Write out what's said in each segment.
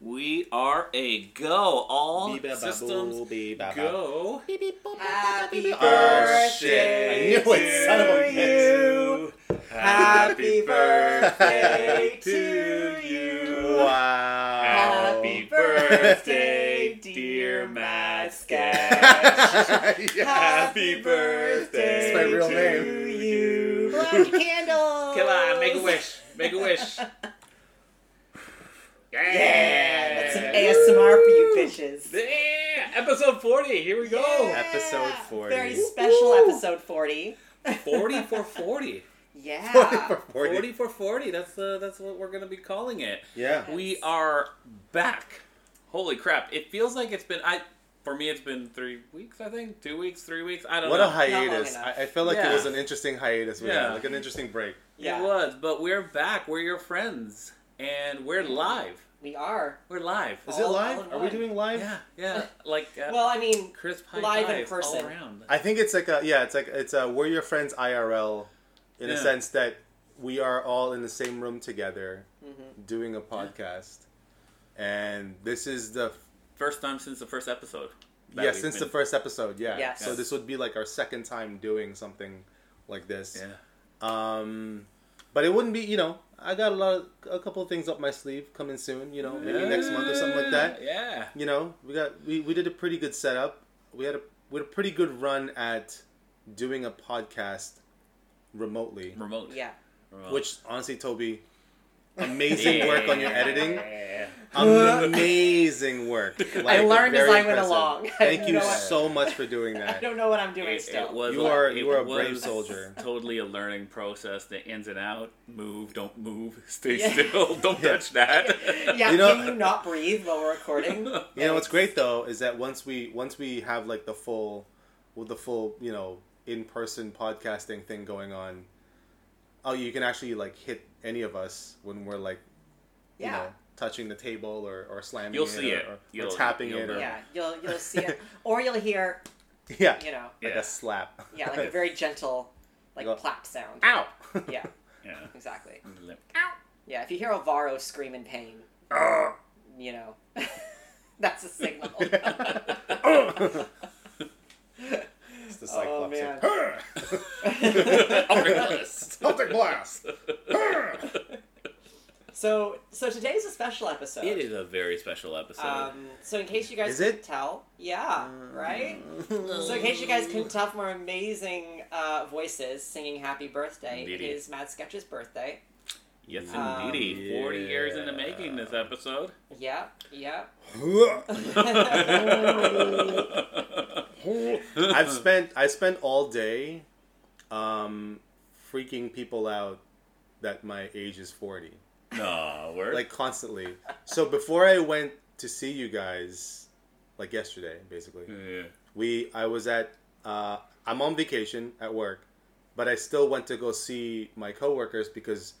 We are a go. All Beep-a-ba-boo, systems beep-a-ba. go. Happy Oh, shit. I knew it, son of a bitch. Happy birthday to you. Wow. Happy birthday, dear Matt Sketch. Happy birthday That's my real to name. you. Blow out your candles. Come on, make a wish. Make a wish. Yeah, that's some ASMR for you bitches. Yeah, episode 40. Here we go. Yeah. Episode 40. Very special Woo-hoo. episode 40. 40 for 40. Yeah. 40 for 40. 40 for 40. That's uh, that's what we're going to be calling it. Yeah. We are back. Holy crap. It feels like it's been I for me it's been 3 weeks, I think. 2 weeks, 3 weeks. I don't What know. What a hiatus. I, I felt like Yeah. it was an interesting hiatus we Yeah. had, like an interesting break. Yeah. It was, but we're back. We're your friends and we're live. We are. We're live. Is it All- live? all in Are we one. doing live? Yeah, yeah. Like uh, Well, I mean, crisp high live in fives person. all around. I think it's like a yeah, it's like it's a we're your friends IRL, in a Yeah. sense that we are all in the same room together Mm-hmm. doing a podcast, and this is the First time since the first episode. that yeah we've since the been- first episode yeah. Yes. So this would be like our second time doing something like this. Yeah. Um, but it wouldn't be you know I got a lot of a couple of things up my sleeve coming soon. You know maybe next month or something like that. Yeah. You know we got we, we did a pretty good setup. We had a we had a pretty good run at doing a podcast remotely. Remote. yeah. Remote. Which honestly, Toby, amazing work on your editing. Amazing work. Like, learned as very I went impressive. along. I Thank you what- so much for doing I that. don't know what I'm doing It, still. it was You a- are- you are a brave soldier. Totally a learning process. The ins and out. Move. Don't move. Stay Yeah. still. Don't Yeah. touch that. yeah, You know- can you not breathe while we're recording? You know what's great though is that once we once we have like the full, with the full you know in person podcasting thing going on, oh you can actually like hit any of us when we're like, you Yeah. know, touching the table or, or slamming You'll it, see or, it. or, or You'll- tapping you'll it or. Yeah, you'll you'll see it, or you'll hear, yeah, you know, like Yeah. a slap. yeah, like a very gentle, like Go- clap sound. Ow. Yeah, Yeah. exactly. Lip. Yeah, if you hear Alvaro scream in pain, you know, that's a signal. It's the Oh, Cyclops. man. Oculus. Celtic blast. so, so today's a special episode. It is a very special episode. Um, so in case you guys Is couldn't it? tell, yeah, right. So in case you guys couldn't tell from our amazing uh, voices singing "Happy Birthday," Indeed. it is Matt Sketch's birthday. yes, um, indeed. Forty years in the making. This episode. Yeah, yeah. I've spent I spent all day um freaking people out that my age is 40 no, word. like constantly so before i went to see you guys like yesterday basically Yeah. we i was at uh i'm on vacation at work but i still went to go see my coworkers because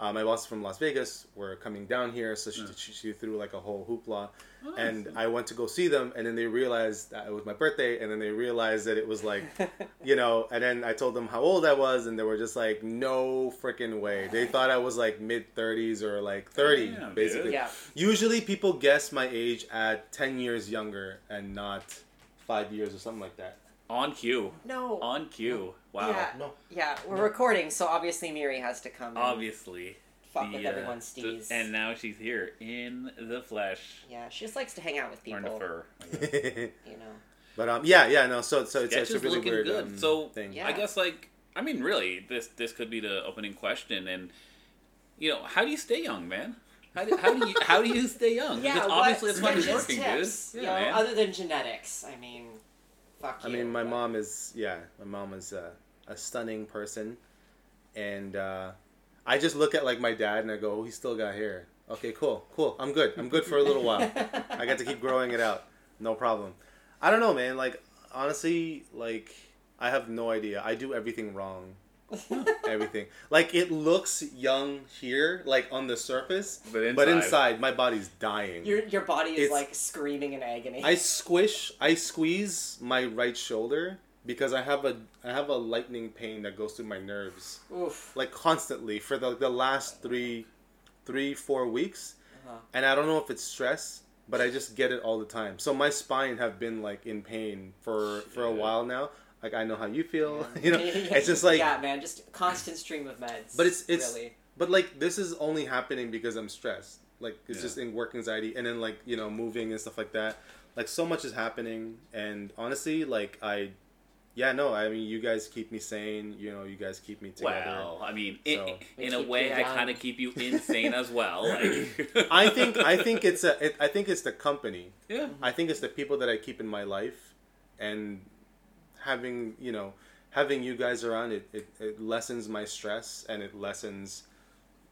uh, my boss from Las Vegas. We're coming down here, so she, Yeah. she, she threw like a whole hoopla, And I went to go see them, and then they realized that it was my birthday, and then they realized that it was like, you know, and then I told them how old I was, and they were just like, no freaking way. They thought I was like mid thirties or like thirty, Damn, basically. yeah. Usually, people guess my age at ten years younger and not five years or something like that. On cue. No. On cue. Wow. Yeah. No. Yeah, we're recording, so obviously Miri has to come and Obviously. Fuck the, with uh, everyone's steez. and now she's here in the flesh. yeah, she just likes to hang out with Or in the people. fur. You know. but um, yeah, yeah, no. So so it's, Sketch it's a really looking weird good. um, So, thing. Yeah. I guess like I mean really this this could be the opening question and you know how do you stay young man how do, how do you how do you stay young Yeah, because what obviously it's fucking working tips, dude you yeah know, man other than genetics. I mean, fuck I you. mean, my but- mom is yeah, my mom is a, a stunning person, and uh, I just look at like my dad and I go, oh, he still got hair. Okay, cool, cool. I'm good. I'm good for a little while. I got to keep growing it out. No problem. I don't know, man. Like honestly, like I have no idea. I do everything wrong. Everything. Like it looks young here, like on the surface, But inside- but inside my body's dying. Your your body is It's- like screaming in agony. I squish, I squeeze my right shoulder because I have a I have a lightning pain that goes through my nerves Oof. like constantly for the the last three, three four weeks, Uh-huh. and I don't know if it's stress, but I just get it all the time. So my spine have been like in pain for for a while now. Like I know how you feel, you know. It's just like, yeah, man, just constant stream of meds. But it's- it's- really but like this is only happening because I'm stressed. Like it's Yeah. just in work anxiety, and then like you know moving and stuff like that. Like so much is happening, and honestly, like I, yeah, no, I mean you guys keep me sane. You know, you guys keep me together. Well, I mean, in, So- in We a way, I kind of keep you insane as well. Like, I think I think it's a it, I think it's the company. yeah. I think it's the people that I keep in my life, and having you know having you guys around it it, it lessens my stress and it lessens,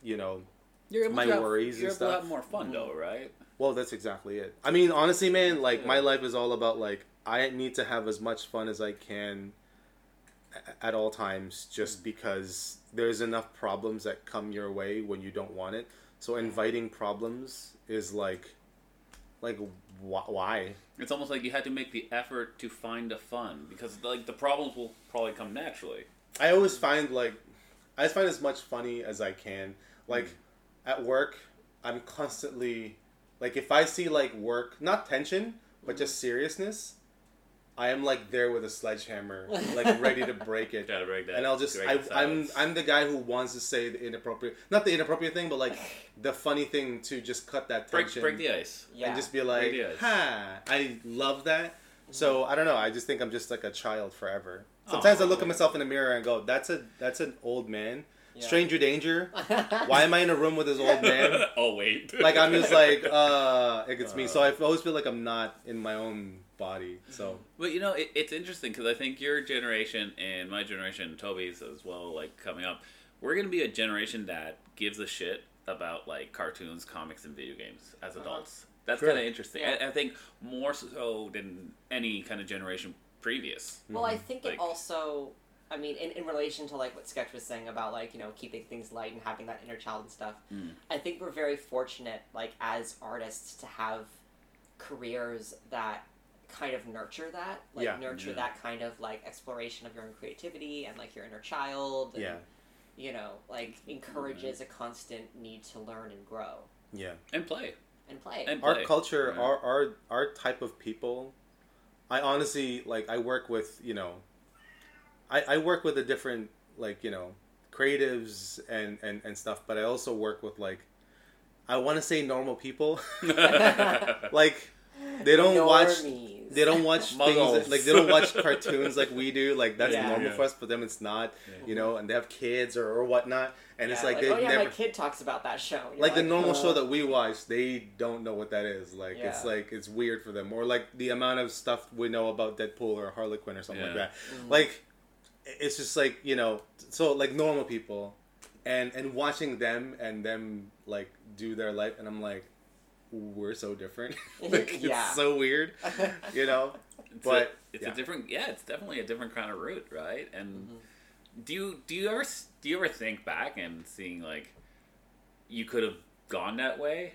you know. You're able My to have, worries You're and able to have stuff. more fun though, right? Well, that's exactly it. I mean, honestly, man, like my life is all about like I need to have as much fun as I can at all times, just because there's enough problems that come your way when you don't want it. So inviting problems is like, like wh- why? It's almost like you had to make the effort to find the fun because like the problems will probably come naturally. I always find like I just find as much funny as I can. Like mm. at work, I'm constantly like if I see like work, not tension, but just mm. seriousness, I am like there with a sledgehammer, like ready to break it. Gotta break that. And I'll just I, I'm. I'm the guy who wants to say the inappropriate, not the inappropriate thing, but like the funny thing to just cut that break tension break the ice. yeah. and just be like, ha! I love that. So Mm-hmm. I don't know. I just think I'm just like a child forever. Sometimes I look Aw. at myself in the mirror and go, "That's a that's an old man." Yeah. Stranger danger. Why am I in a room with this old man? oh wait. Like I'm just like, uh, it gets me. So I always feel like I'm not in my own body. So But you know, it, it's interesting because I think your generation and my generation, Toby's as well, like coming up, we're gonna be a generation that gives a shit about like cartoons, comics, and video games as adults. That's Sure. kind of interesting. Yeah. I, I think more so than any kind of generation previous. Well, I think Like- it also, I mean, in, in relation to like what Sketch was saying about like you know keeping things light and having that inner child and stuff. Mm. I think we're very fortunate, like as artists, to have careers that kind of nurture that, like Yeah. nurture Yeah. that kind of like exploration of your own creativity and like your inner child. And, yeah, You know, like encourages a constant need to learn and grow yeah. And play. and play. And Our play. culture, Yeah. our our our type of people. I honestly like. I work with you know. I I work with a different like you know creatives and and and stuff, but I also work with like. I want to say normal people. like they don't watch they don't watch things that, like they don't watch cartoons like we do like that's Yeah. normal Yeah. for us but them it's not you know and they have kids or, or whatnot and it's Yeah, like, they oh yeah, never my kid talks about that show. You're like the normal "Uh." show that we watch they don't know what that is like it's like it's weird for them or like the amount of stuff we know about deadpool or harley quinn or something like Yeah. that Mhm. like it's just like you know so like normal people and and watching them and them like do their life and i'm like we're so different like Yeah. it's so weird you know It's But, a, it's yeah. a different yeah it's definitely a different kind of route right and Mhm. do you do you ever do you ever think back and seeing like you could have gone that way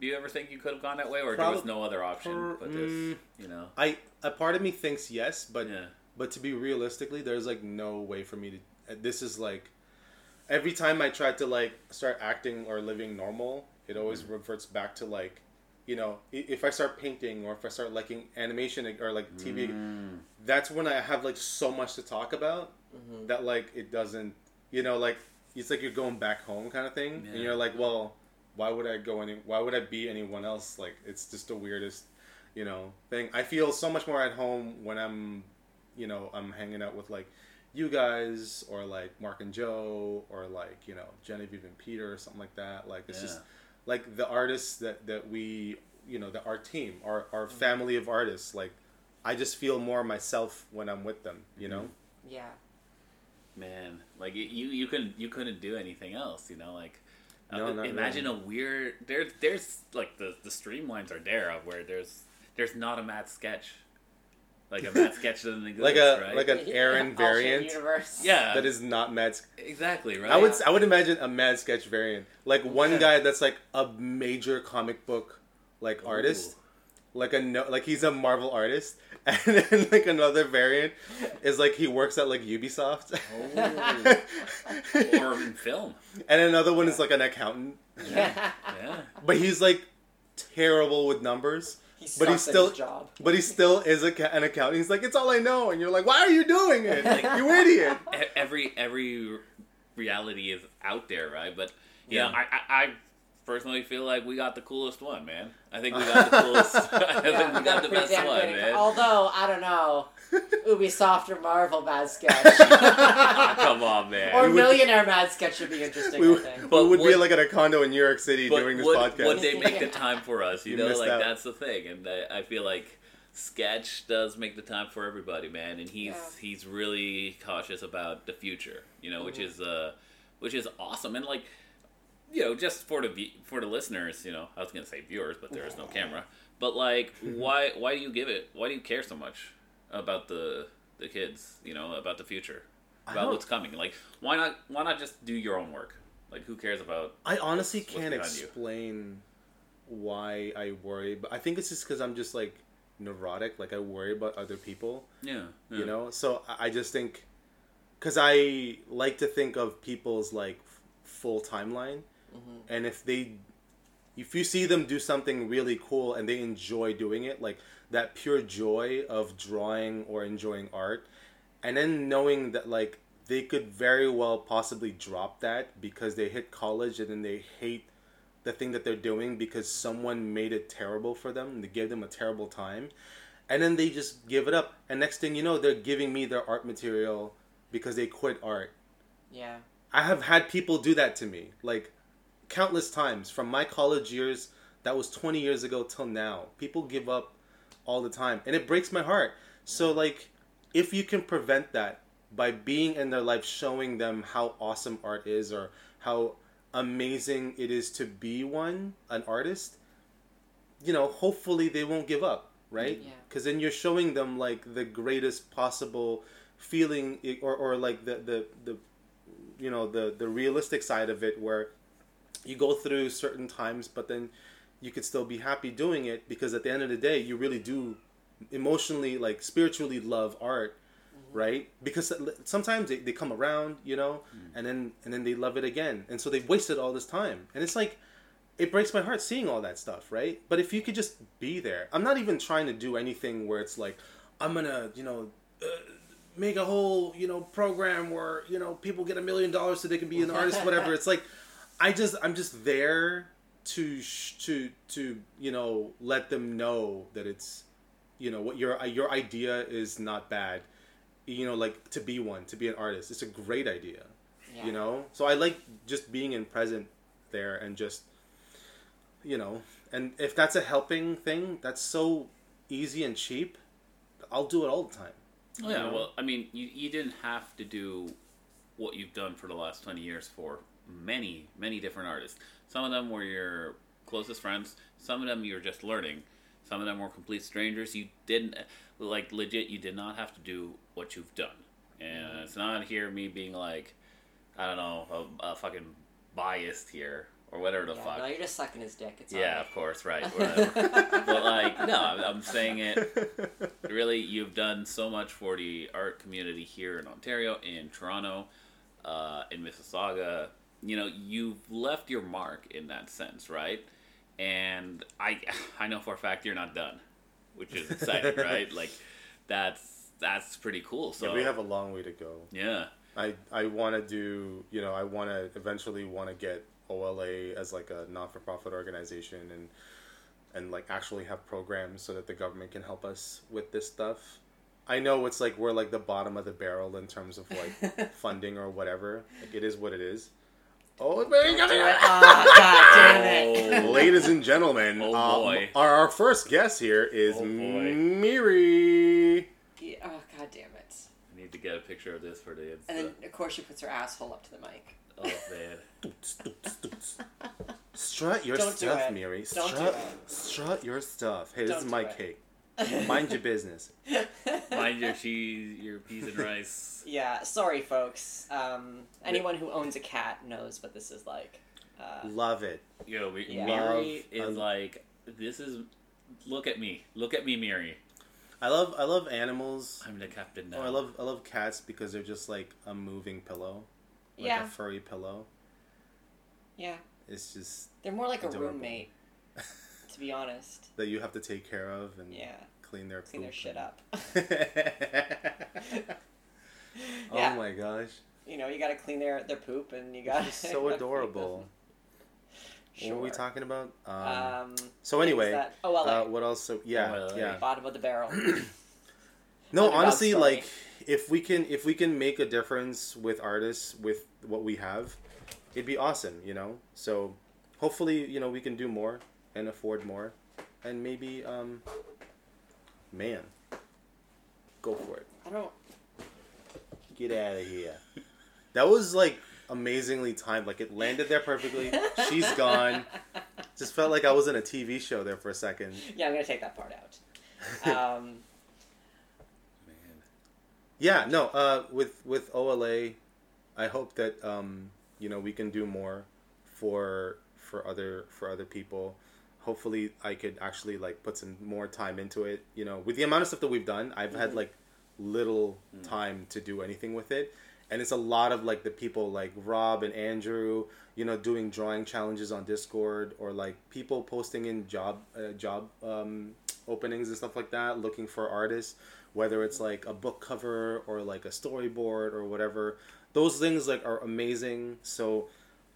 do you ever think you could have gone that way or there was no other option per- but this mm. you know I a part of me thinks yes, but yeah but to be realistically, there's like no way for me to. This is like every time I try to like start acting or living normal, it always Mm-hmm. reverts back to like, you know, if I start painting or if I start liking animation or like TV, Mm. that's when I have like so much to talk about Mhm. that like it doesn't, you know, like it's like you're going back home kind of thing, and you're like, well, why would I go any? Why would I be anyone else? Like it's just the weirdest, you know, thing. I feel so much more at home when I'm, you know, I'm hanging out with like you guys or like Mark and Joe or like you know Genevieve and Peter or something like that. Like it's just Yeah. Like the artists that that we, you know, that our team, our our Mm-hmm. family of artists. Like I just feel more myself when I'm with them. You know. Yeah. man like you you you couldn't you couldn't do anything else you know like uh, No, not imagine a weird there there's like the the streamlines are there of where there's there's not a mad sketch like a mad sketch doesn't exist Like a right like an Aaron Alternate variant yeah that is not Mad. Sketch. Exactly right I would I would imagine a Mad Sketch variant, like one Yeah. guy that's like a major comic book like artist, like a no, like he's a Marvel artist, and then like another variant is like he works at like Ubisoft, Oh. or in film and another one is like an accountant, Yeah. Yeah. but he's like terrible with numbers. He But he's at still- his job. But he still is a, an accountant. He's like, it's all I know, and you're like, why are you doing it? Like, you idiot. Every every reality is out there, right? But you know, Yeah. I, I I personally feel like we got the coolest one, man. I think we got the coolest. I think we got the best one, man. Although I don't know, Ubisoft or Marvel Mad Sketch come on, man. or We would- Millionaire Mad Sketch should be interesting. We, I would- think. we But would be would- like at a condo in New York City but doing this would, podcast. would they make the time for us? You, You know, missed like out. that's the thing, and I, I feel like Sketch does make the time for everybody, man, and he's Yeah. he's really cautious about the future, you know, which Mhm. is uh, which is awesome, and like, you know, just for the vi- for the listeners, you know, I was gonna say viewers, but there is no camera, but like, why why do you give it? Why do you care so much about the the kids? You know, about the future, about what's coming. Like, why not why not just do your own work? Like, who cares about? I honestly what's- what's can't behind you? explain why I worry, but I think it's just because I'm just like neurotic. Like I worry about other people, Yeah, yeah. you know. So I I just think because I like to think of people's like f- full timeline, Mhm. and if they, if you see them do something really cool and they enjoy doing it, like that pure joy of drawing or enjoying art, and then knowing that like they could very well possibly drop that because they hit college and then they hate the thing that they're doing because someone made it terrible for them. And they gave them a terrible time. And then they just give it up. And next thing you know they're giving me their art material because they quit art. Yeah. i have had people do that to me like countless times. From my college years that was 20 years ago till now people give up all the time and it breaks my heart so like if you can prevent that by being in their life showing them how awesome art is or how amazing it is to be one an artist you know hopefully they won't give up right Yeah. because then you're showing them like the greatest possible feeling or, or like the, the the you know the the realistic side of it where you go through certain times but then you could still be happy doing it because at the end of the day you really do emotionally like spiritually love art right? Because sometimes they, they come around you know and then and then they love it again. And so they've wasted all this time. And it's like it breaks my heart seeing all that stuff right? But if you could just be there i'm not even trying to do anything where it's like i'm gonna you know uh, make a whole you know program where you know people get a million dollars so they can be an artist whatever. It's like i just i'm just there to to to you know let them know that it's you know what your uh, your idea is not bad you know like to be one to be an artist it's a great idea Yeah. you know so i like just being in present there and just you know and if that's a helping thing that's so easy and cheap i'll do it all the time Oh, yeah, know? well, I mean, you, you didn't have to do what you've done for the last 20 years for many, many different artists. Some of them were your closest friends, some of them you were just learning, some of them were complete strangers. You didn't, like, legit, you did not have to do what you've done. And it's not here me being like, I don't know, a, a fucking biased here or whatever the yeah, fuck. No, you're just sucking his dick. It's yeah, alright. of course, right, but, like, no, I'm I'm saying it really you've done so much for the art community here in ontario in toronto uh, in mississauga you know you've left your mark in that sense right and i i know for a fact you're not done which is exciting right like that's that's pretty cool so yeah, we have a long way to go yeah I I want to do you know I want to eventually want to get OLA as like a not for profit organization and and like actually have programs so that the government can help us with this stuff. I know it's like we're like the bottom of the barrel in terms of like funding or whatever. Like it is what it is. Oh, it's very Don't do it. Oh, God damn it. Oh. Ladies and gentlemen, Oh, um, boy. our, our first guest here is Oh, boy. Miri. Yeah, oh, God damn it. i need to get a picture of this for the Insta. And then, of course, she puts her asshole up to the mic. oh man Strut your Don't do stuff, it. Miri. Don't do strut, it. strut your stuff. Hey, this Don't is do my it. cake. Mind your business. mind your cheese your peas and rice Yeah, sorry, folks. Um, anyone who owns a cat knows what this is like. Uh, Love it. Yo, we, Yeah. Miri Love- is like this is. Look at me, look at me, Miri. I love I love animals. I'm the captain now. Oh, I love I love cats because they're just like a moving pillow, like yeah, a furry pillow. yeah. it's just They're more like a roommate, to be honest. that you have to take care of and Yeah, clean their clean their poop shit up. and- Yeah. Oh my gosh. you know, you gotta clean their their poop, and you gotta. It's so adorable. Sure. What were we talking about? Um, Um, so anyway, that? oh well, uh, what else? So yeah, OLA. yeah. bottom of the barrel. No, Underdog honestly, story. like if we can if we can make a difference with artists with what we have, it'd be awesome, you know. So hopefully, you know, we can do more and afford more, and maybe, um, man, go for it. I don't. Get out of here. That was like amazingly timed. Like it landed there perfectly. She's gone. Just felt like I was in a TV show there for a second. Yeah, I'm gonna take that part out. Um, Man. Yeah, no. Uh, with with OLA, I hope that um, you know we can do more for for other for other people. Hopefully, I could actually like put some more time into it. You know, with the amount of stuff that we've done, I've had Mhm. like little Mm. time to do anything with it, and it's a lot of like the people like Rob and Andrew. You know, doing drawing challenges on Discord or like people posting in job uh, job um, openings and stuff like that, looking for artists whether it's like a book cover or like a storyboard or whatever those things like are amazing so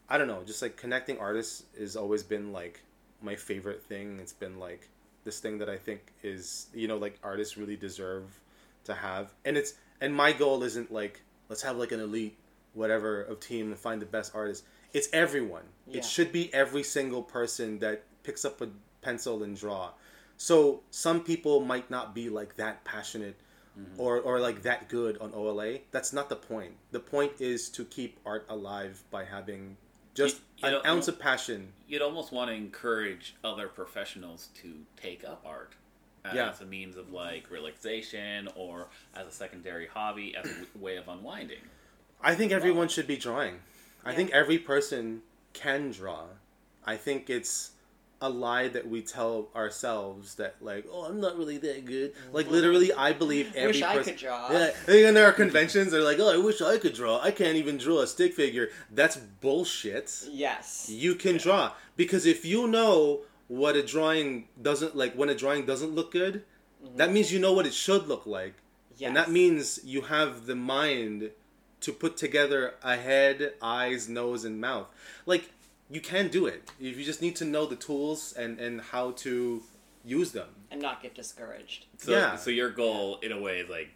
i don't know just like connecting artists has always been like my favorite thing it's been like this thing that i think is you know like artists really deserve to have and it's and my goal isn't like let's have like an elite whatever of team and find the best artist it's everyone Yeah. it should be every single person that picks up a pencil and draw so some people might not be like that passionate Mm-hmm. or, or like that good on OLA. That's not the point. The point is to keep art alive by having just You- you an ounce of passion. You'd almost want to encourage other professionals to take up art as Yeah. a means of like relaxation or as a secondary hobby, as a way of unwinding. I think everyone should be drawing. I Yeah. think every person can draw. I think it's a lie that we tell ourselves that like, oh, I'm not really that good. Mm-hmm. Like literally, I believe every wish I could draw. Yeah, and there are conventions. They're like, oh, I wish I could draw. I can't even draw a stick figure. That's bullshit. Yes. You can draw because if you know what a drawing doesn't like, when a drawing doesn't look good, mm-hmm. that means you know what it should look like, Yes. and that means you have the mind to put together a head, eyes, nose, and mouth. Like you can do it. You just need to know the tools and and how to use them. and not get discouraged. So, Yeah. so your goal, in a way, is like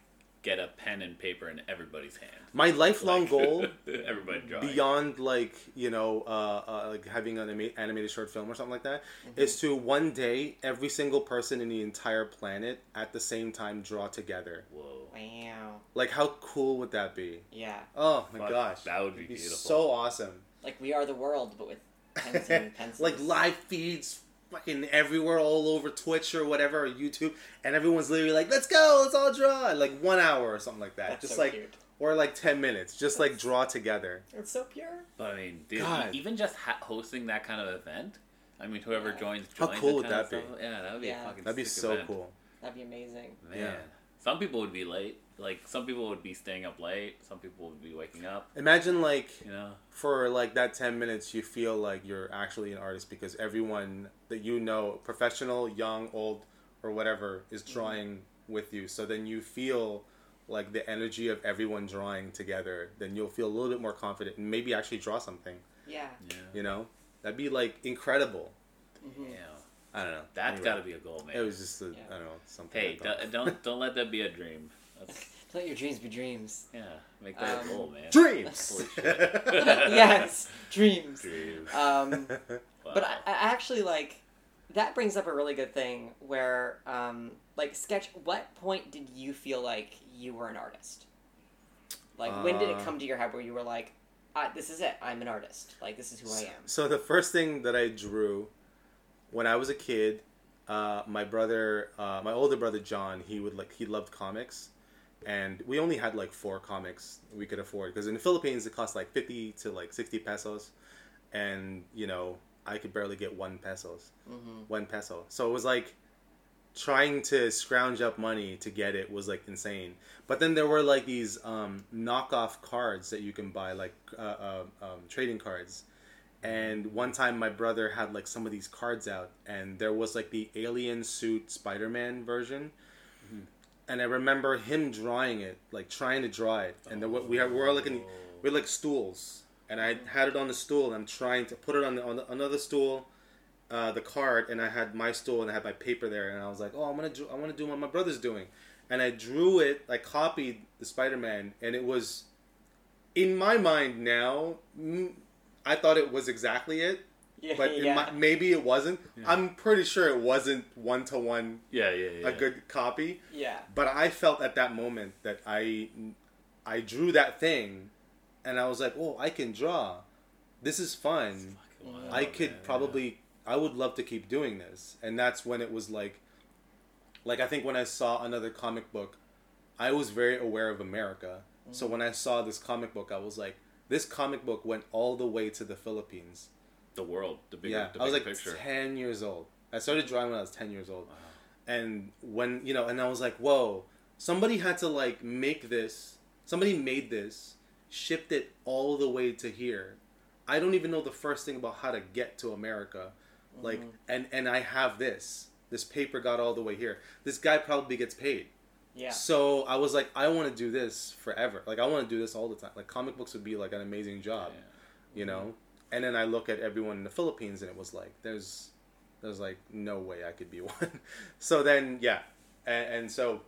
get a pen and paper in everybody's hand. My lifelong Like, goal everybody drawing. beyond like you know uh, uh, like having an anima- animated short film or something like that is to one day every single person in the entire planet at the same time draw together Whoa. Wow. like how cool would that be Yeah. oh my Fuck, gosh that would be It'd beautiful. so awesome Like we are the world, but with pens and pencils. like live feeds fucking everywhere all over twitch or whatever or youtube and everyone's literally like let's go let's all draw in like one hour or something like that That's just so like cute. or like 10 minutes just like draw together It's so pure. But I mean, dude, God. even just ha- hosting that kind of event. I mean, whoever Yeah. joins, How joins cool that would that be? stuff. Yeah, that would be Yeah. a fucking. that'd be sick so event. cool That'd be amazing. Man, Yeah. some people would be late. Like some people would be staying up late. Some people would be waking up. imagine like You know. for like that 10 minutes you feel like you're actually an artist because everyone that you know professional young old or whatever is drawing with you so then you feel like the energy of everyone drawing together then you'll feel a little bit more confident and maybe actually draw something Yeah. Yeah. you know that'd be like incredible hmm Yeah. i don't know That's Anyway, got to be a goal, man. it was just a, Yeah. i don't know something hey, I don't, don't don't let that be a dream. That's, Let your dreams be dreams. yeah, make that Um, a goal, man. dreams Holy shit. yes, dreams. Dreams. Um, Wow. But I, I actually like that brings up a really good thing where, um, like, sketch. What point did you feel like you were an artist? Like, when did it Uh, come to your head where you were like, "This is it. I'm an artist. Like, this is who I am." So the first thing that I drew when I was a kid, uh, my brother, uh, my older brother John, he would like he loved comics, and we only had like four comics we could afford because in the Philippines it costs like fifty to like sixty pesos, and you know I could barely get one pesos, hmm one peso. So it was like trying to scrounge up money to get it was like insane. But then there were like these um, knockoff cards that you can buy, like uh, uh, um, trading cards, And one time my brother had like some of these cards out, and there was like the alien suit Spider Man version. And I remember him drawing it, like trying to draw it. And wa- we we were like in, we had like stools, and I had it on the stool, and I'm trying to put it on the, on the, another stool, uh, the card, and I had my stool, and I had my paper there, and I was like, oh, I'm gonna do, I want to do what my brother's doing, and I drew it, I copied the Spider Man, and it was, in my mind now, mm, I thought it was exactly it, Yeah, but in yeah. my, maybe it wasn't. I'm pretty sure it wasn't one to one Yeah, yeah, yeah. a good copy. yeah. But I felt at that moment that I I drew that thing and I was like, "Oh, I can draw. This is fun. Wow, I could man, probably I would love to keep doing this." And that's when it was like like I think when I saw another comic book, I was very aware of America. So mm-hmm. when I saw this comic book, I was like, this comic book went all the way to the Philippines. Yeah. the world, the bigger, yeah, the I was like picture. 10 years old. I started drawing when I was 10 years old. Wow. And when, you know, and I was like, whoa, somebody had to like make this, somebody made this, shipped it all the way to here. I don't even know the first thing about how to get to America. Like, mm-hmm. and, and I have this. This paper got all the way here. This guy probably gets paid. Yeah. So I was like, I want to do this forever. Like, I want to do this all the time. Like, comic books would be like an amazing job Yeah. you know and then i look at everyone in the philippines and it was like there's there's like no way i could be one so then yeah and, and so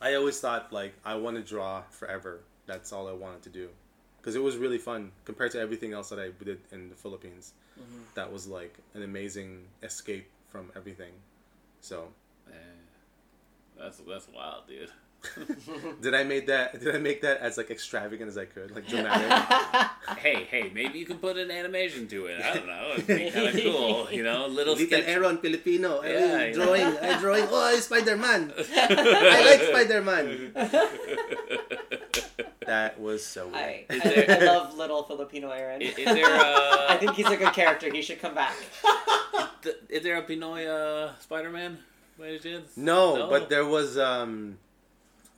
i always thought like i want to draw forever that's all i wanted to do because it was really fun compared to everything else that i did in the philippines Mhm. that was like an amazing escape from everything so Yeah. That's that's wild, dude. did i make that did i make that as like extravagant as i could like dramatic hey, hey, maybe you can put an animation to it. I don't know. It'd be kind of cool, you know. Little Little sketch. Aaron Filipino. Yeah, mean, yeah. drawing. I drawing. Oh, Spider Man. I like Spider Man. That was so I, weird. There- I, I love little Filipino Aaron. Is, is there a I think he's a good character. He should come back. th- is there a Pinoy uh, Spider-Man? By any chance? no, but there was um,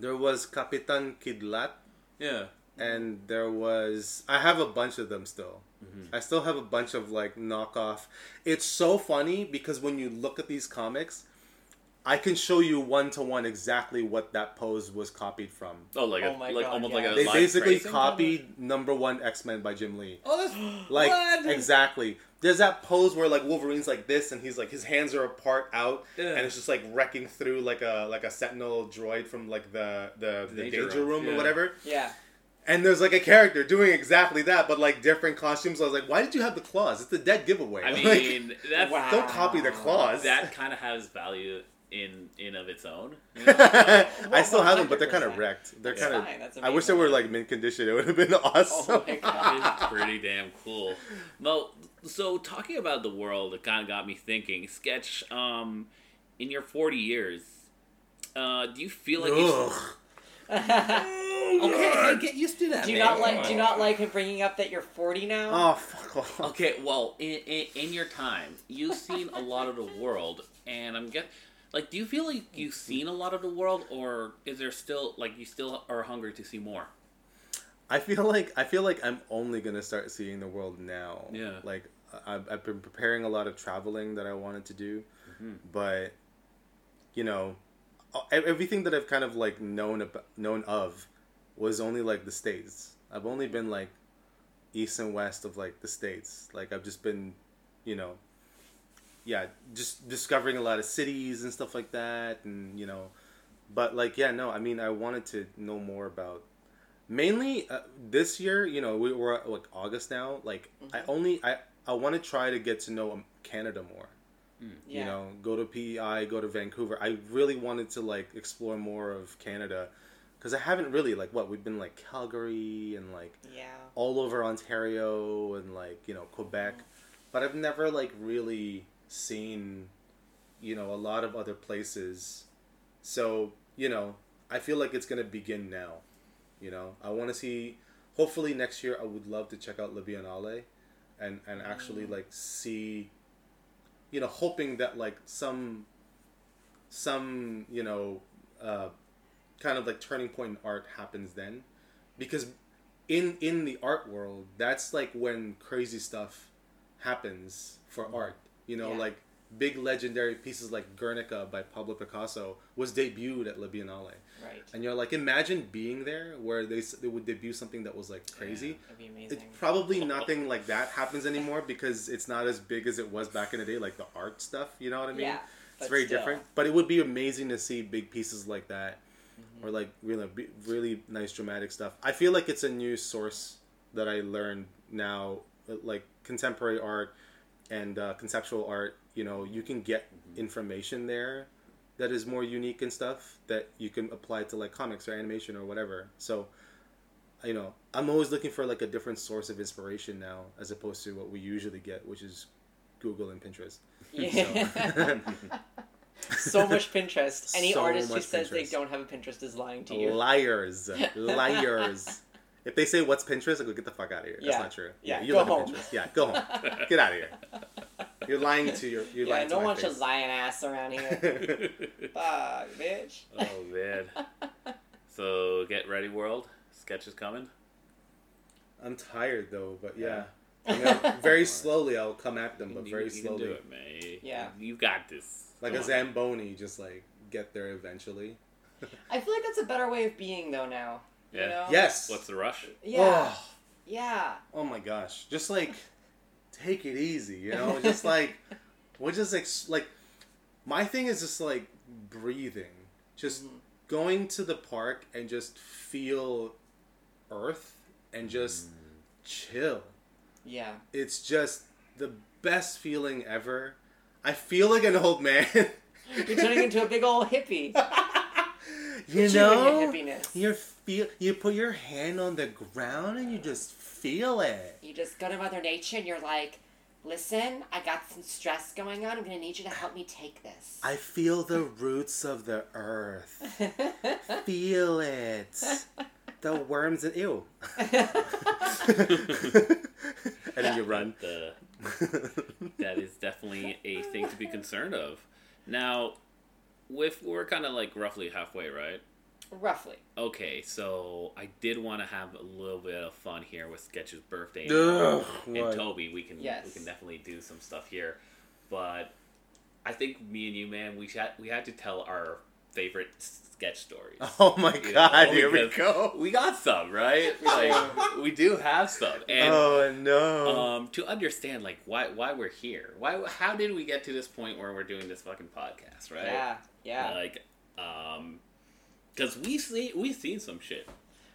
there was Capitan Kidlat, Yeah. and there was I have a bunch of them still. Mhm. I still have a bunch of like knockoff. It's so funny because when you look at these comics, I can show you one to one exactly what that pose was copied from. Oh, like Oh a, my like God, almost yeah. like a They live basically tracing kind of? copied number one X Men by Jim Lee. Oh, that's Like what? exactly. There's that pose where like Wolverine's like this, and he's like his hands are apart out, Yeah. and it's just like wrecking through like a like a Sentinel droid from like the the, the Danger danger, room, room, yeah. or whatever. Yeah. And there's like a character doing exactly that, but like different costumes. I was like, why did you have the claws? It's a dead giveaway. I Like, mean, that's Wow. don't copy the claws. that kind of has value in in of its own. you I know? still have them, but they're kind of wrecked. They're kind of. I wish they were like mint condition. It would have been awesome. Oh my That is pretty damn cool. Well, so talking about the world, it kind of got me thinking. Sketch, um, in your forty years, uh, do you feel like you? Ugh. Okay, get used to that. do you man. not like? Do you not like him bringing up that you're 40 now? Oh fuck off. Okay, well, in, in in your time, you've seen a lot of the world, and I'm get like, do you feel like you've seen a lot of the world, or is there still like you still are hungry to see more? I feel like I feel like I'm only gonna start seeing the world now. Yeah. Like I've, I've been preparing a lot of traveling that I wanted to do, Mhm. but you know, everything that I've kind of like known about, known of was only like the states. I've only been like east and west of like the states. Like I've just been, you know, yeah, just discovering a lot of cities and stuff like that, and you know, but like yeah, no, I mean I wanted to know more about mainly uh, this year you know we, we're like august now like i only i i want to try to get to know um, canada more. Yeah. you know go to pei go to vancouver. I really wanted to like explore more of canada because i haven't really like what we've been like calgary and like Yeah. all over ontario and like you know quebec but i've never like really seen you know a lot of other places. So you know i feel like it's gonna begin now you know? I want to see hopefully next year i would love to check out la biennale and and actually like see you know hoping that like some some you know uh kind of like turning point in art happens then. Because in in the art world that's like when crazy stuff happens for art. You know, Yeah. like big legendary pieces like Guernica by Pablo Picasso was debuted at La Biennale. Right. And you're like, imagine being there where they, they would debut something that was like crazy. That'd be It's amazing. probably nothing like that happens anymore because it's not as big as it was back in the day, like the art stuff. You know what I mean? yeah. it's very still. different. But it would be amazing to see big pieces like that, Mm-hmm. or like really, really nice dramatic stuff. I feel like it's a new source that I learned now, like contemporary art and uh, conceptual art. You know, you can get Mm-hmm. information there that is more unique and stuff that you can apply to like comics or animation or whatever. So, you know, I'm always looking for like a different source of inspiration now, as opposed to what we usually get, which is Google and Pinterest. Yeah. so much Pinterest. Any So artist who much says they don't have a Pinterest is lying to you. Liars, liars. If they say what's Pinterest, I go get the fuck out of here. That's not true. Yeah, you go live on home. Pinterest. Yeah, go home. Get out of here. You're lying to your. You're yeah, lying no to my one face. should lying ass around here. Fuck, bitch. oh man. So get ready, world. Sketch is coming. I'm tired though, but yeah. Yeah. I mean, very slowly I'll come at them, but You- very you can slowly. do it, man. Yeah. You got this. Like Come a on. Zamboni, just like get there eventually. I feel like that's a better way of being though now. You Yeah. know? Yes. What's the rush? Yeah. Oh, Yeah. oh my gosh. Just like take it easy, you know? Just like we're just ex- like my thing is just like breathing. Just Mhm. going to the park and just feel earth and just chill. Yeah. It's just the best feeling ever. I feel like an old man. You're turning into a big old hippie. you know, your hippiness. you feel you put your hand on the ground and you just feel it. You just go to Mother Nature and you're like, listen, I got some stress going on. I'm going to need you to help me take this. I feel the roots of the earth. Feel it. The worms and ew. and then you run. The, that is definitely a thing to be concerned of. Now, with we're kind of like roughly halfway, right? Roughly. Okay, so I did want to have a little bit of fun here with Sketch's birthday Ugh, and what? Toby. We can Yes. we can definitely do some stuff here, but I think me and you, man, we had we had to tell our favorite sketch stories. Oh my You god, know, here we go. We got some, right? Like we do have some, and oh no. um, to understand like why why we're here, why how did we get to this point where we're doing this fucking podcast, right? Yeah. Yeah. Like, um, because we see we've seen some shit.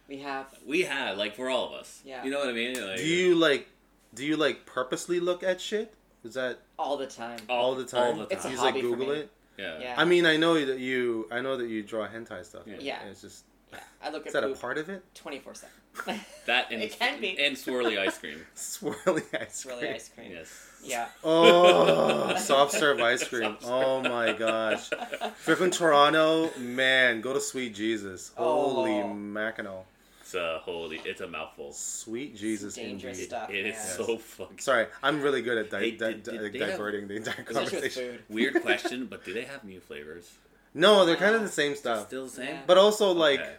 we have. We had like for all of us. Yeah. You know what I mean? Like, do you like do you like purposely look at shit? Is that All the time. all the time? All the It's a time. You just like hobby for Google me. it? yeah. Yeah. I mean, I know that you I know that you draw hentai stuff. Yeah. Yeah. It's just Yeah. I look at. is at that a part of it? 24 7. That and It can be. and swirly ice cream. Swirly ice cream. really ice cream. Yes. Yeah. Oh, soft serve ice cream. Soft serve. Oh my gosh. If you're from Toronto, man, go to Sweet Jesus. Oh. Holy Oh. mackerel. It's a holy. It's a mouthful. Sweet Jesus dangerous indeed. stuff. It is man. so fucking Sorry, I'm really good at di- Hey, di- did- di- did they have- diverting the entire Especially with conversation. food. weird question, but do they have new flavors? No, they're kind of the same stuff. Still the same. Yeah. But also, like, Okay.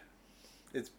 It's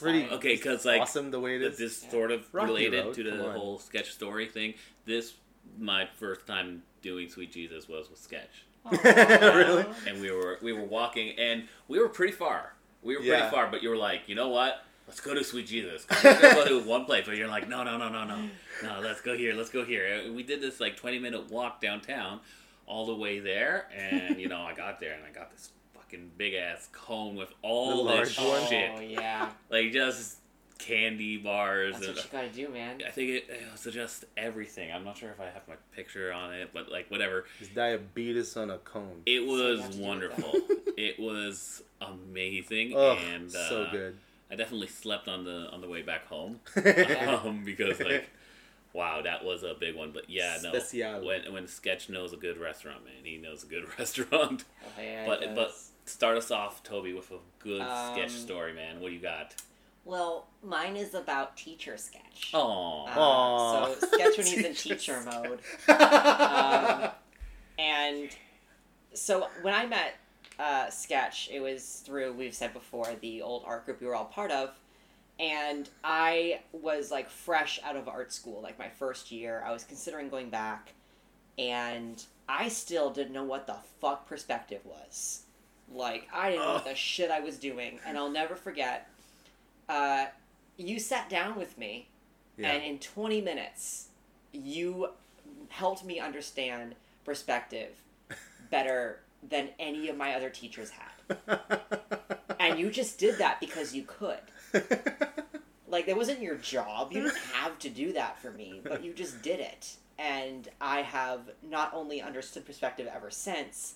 pretty. Okay, because like awesome the way it is. this Yeah. sort of Rocky related Road, to the whole sketch story thing. This my first time doing Sweet Jesus was with sketch, really? and we were we were walking, and we were pretty far. We were pretty far, but you were like, you know what? Let's go to Sweet Jesus. Go to one place, but you're like, no, no, no, no, no, no. Let's go here. Let's go here. And we did this like 20 minute walk downtown, all the way there, and you know, I got there and I got this fucking big ass cone with all The this large one? shit, Oh, yeah. like just candy bars. That's and, what you gotta do, man. I think it, it was just everything. I'm not sure if I have my picture on it, but like whatever. It's diabetes on a cone. It was have to do with wonderful. it was amazing, Oh, and uh, so good. I definitely slept on the on the way back home um, because like, wow, that was a big one. But yeah, no, Special. when when Sketch knows a good restaurant, man, he knows a good restaurant. Oh, yeah, but but does. Start us off, Toby, with a good sketch Um, story, man. What do you got? Well, mine is about teacher sketch. Oh, Uh, so sketch when he's in Teacher sketch. mode. Um, and so when I met uh, Sketch, it was through we've said before the old art group we were all part of, and I was like fresh out of art school, like my first year. I was considering going back, and I still didn't know what the fuck perspective was. Like I didn't know what the shit I was doing, and I'll never forget. Uh, you sat down with me, Yeah. and in twenty minutes, you helped me understand perspective better than any of my other teachers had. And you just did that because you could. Like, that wasn't your job. You didn't have to do that for me, but you just did it. And I have not only understood perspective ever since,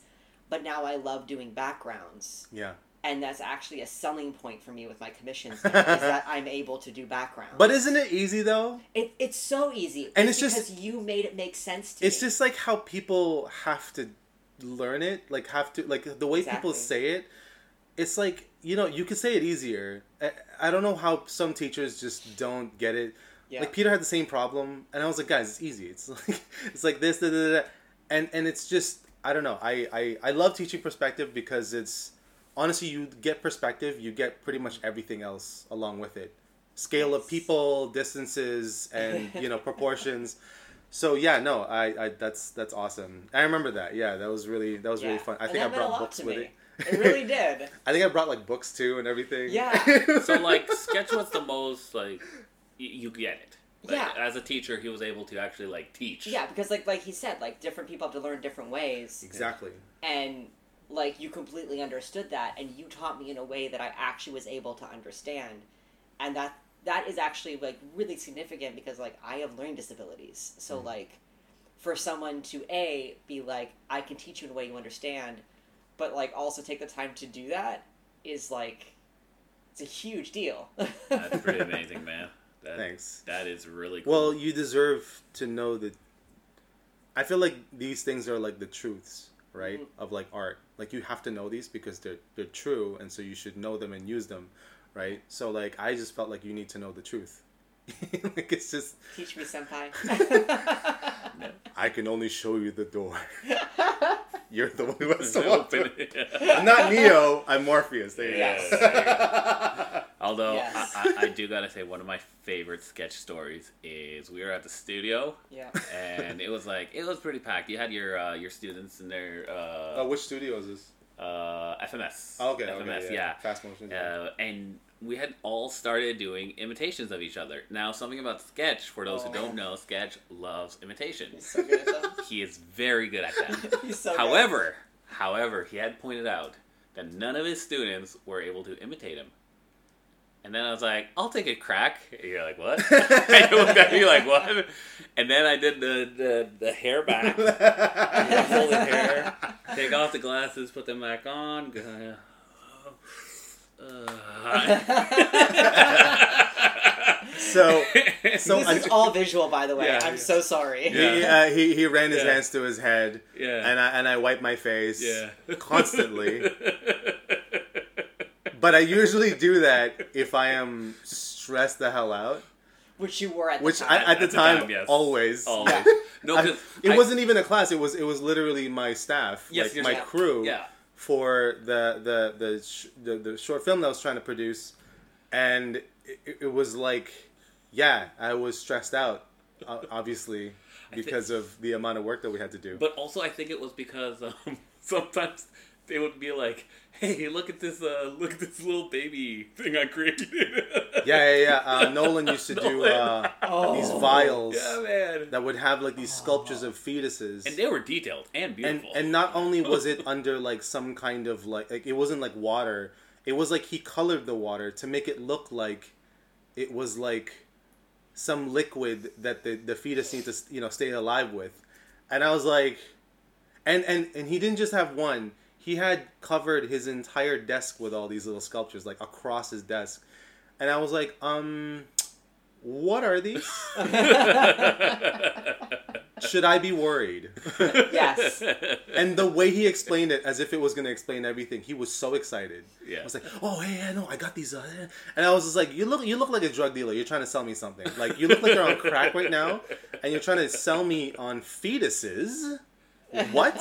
but now I love doing backgrounds. yeah. And that's actually a selling point for me with my commissions now, is that I'm able to do backgrounds. But isn't it easy though? It, it's so easy. And it's because just- you made it make sense to It's me. just like how people have to learn it, like have to like the way people say it. It's like you know you could say it easier. I, I don't know how some teachers just don't get it. yeah. Like Peter had the same problem, and I was like, guys, it's easy. It's like it's like this, da, da, da, da. and and it's just I don't know. I, I I love teaching perspective because it's honestly you get perspective, you get pretty much everything else along with it. Scale of people, distances, and you know proportions. So yeah, no, I, I that's that's awesome. I remember that. Yeah, that was really that was really fun. I And think I that meant a brought lot books to with me. it. It really did. I think I brought like books too and everything. Yeah. So like sketch was the most like y- you get it. Like, Yeah. As a teacher, he was able to actually like teach. Yeah, because like like he said, like different people have to learn different ways, exactly. and like you completely understood that, and you taught me in a way that I actually was able to understand, and that that is actually like really significant because like I have learning disabilities, so Mm. like for someone to a be like I can teach you in a way you understand, but like also take the time to do that is like it's a huge deal. That's pretty amazing, man. That, Thanks. That is really cool. Well, you deserve to know that. I feel like these things are like the truths, right? Mhm. Of like art. Like you have to know these because they're they're true, and so you should know them and use them, right? So like I just felt like you need to know the truth. like it's just Teach me, senpai. I can only show you the door. You're the one who has to open it. I'm not Neo. I'm Morpheus. There you Yes. go. Although Yes. I, I, I do gotta say, one of my favorite sketch stories is we were at the studio yeah. and it was like it was pretty packed. You had your uh, your students in there. Uh, oh, which studio is this? uh, FMS. Oh, okay, FMS, okay, yeah. Fast motion. Uh, and we had all started doing imitations of each other. Now, something about Sketch, for those Oh. who don't know, Sketch loves imitation. He's so good at them. He is very good at that. He's so good. however, however, he had pointed out that none of his students were able to imitate him. And then I was like, I'll take a crack. And you're like, what? and you looked at me like, what? And then I did the, the, the hair back. Hold the hair. Take off the glasses, put them back on. Go, uh, So- so this I- is all visual, by the way. Yeah, I'm yeah. so sorry. Yeah. He, uh, he he ran his Yeah. hands to his head, yeah. and I and I wipe my face yeah. constantly. But I usually do that if I am stressed the hell out, Which you were at the which time. I, at the At the time, time, yes. always. Always. No, I- it I- wasn't even a class. It was it was literally my staff, Yes, like my staff. crew, Yeah. for the the the, sh- the the short film that I was trying to produce, and it, it was like, yeah, I was stressed out, o- obviously, think- because of the amount of work that we had to do. But also, I think it was because um, sometimes they would be like, "Hey, look at this! Uh, look at this little baby thing I created." yeah, yeah, yeah. Uh, Nolan used to do Nolan. uh, Oh. these vials yeah, man. that would have like these sculptures of fetuses. And they were detailed and and beautiful. and not only was it under like some kind of like like it wasn't like water it was like he colored the water to make it look like it was like some liquid that the the fetus needs to you know stay alive with and i was like and and and he didn't just have one he had covered his entire desk with all these little sculptures like across his desk and i was like um what are these should i be worried Yes. and the way he explained it, as if it was going to explain everything, he was so excited. Yeah. I was like, "Oh, hey, yeah, no, I got these." Uh, and I was just like, "You look, you look like a drug dealer. You're trying to sell me something. Like you look like you're on crack right now, and you're trying to sell me on fetuses. What?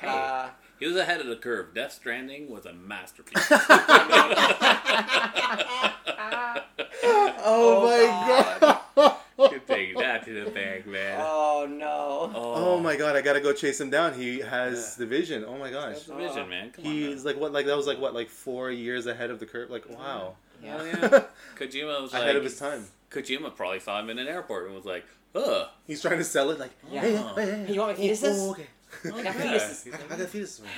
hey, Uh, he was ahead of the curve. Death Stranding was a masterpiece. Oh, oh, my god. You take that to the bank, man. oh no. Oh my god, I gotta go chase him down. He has the vision. Oh my gosh. The vision, man. Come on. He's like what? Like that was like what? Like four years ahead of the curve. Like wow, Yeah. Oh, yeah. Kojima was like, ahead of his time. Kojima probably saw him in an airport and was like, "Ugh." He's trying to sell it. Like Yeah. hey, hey, hey, Hey, you want my oh, fetuses? oh, okay. I got Yeah. fetuses. I, like, I got fetus. "Ah."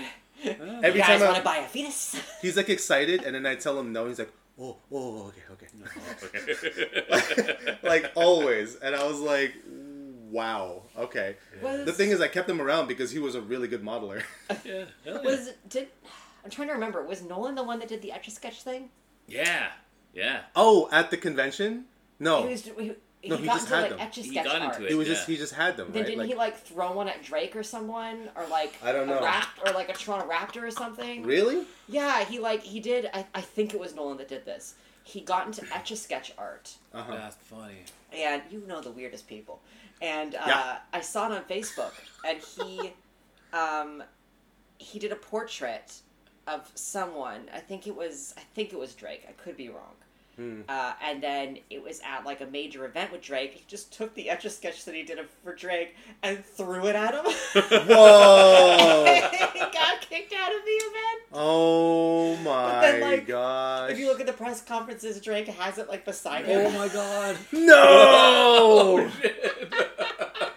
Every you guys time I- want to buy a fetus? He's like excited, and then I tell him no. He's like, oh, oh, okay, okay. Okay. like always, and I was like, wow, okay. Was, The thing is, I kept him around because he was a really good modeler. yeah, yeah. was did I'm trying to remember. Was Nolan the one that did the etch a sketch thing? yeah, yeah. oh, at the convention? No, He was he, he No, he got just into had like them. etch a He sketch got art. into it was just he just had them, Then right? didn't Like, he like throw one at Drake or someone or like I don't a know. rapt or like a Toronto Raptor or something? really? Yeah, he like he did. I, I think it was Nolan that did this. He got into etch a sketch art, Uh huh. That's funny. and you know the weirdest people. And uh, Yeah. I saw it on Facebook, and he um, he did a portrait of someone. I think it was I think it was Drake. I could be wrong. Hmm. Uh, and then it was at like a major event with Drake. He just took the etch a sketch that he did for Drake and threw it at him. Whoa! he got kicked out of the event. Oh my then, like, gosh! If you look at the press conferences, Drake has it like beside him. Oh my god. no! shit.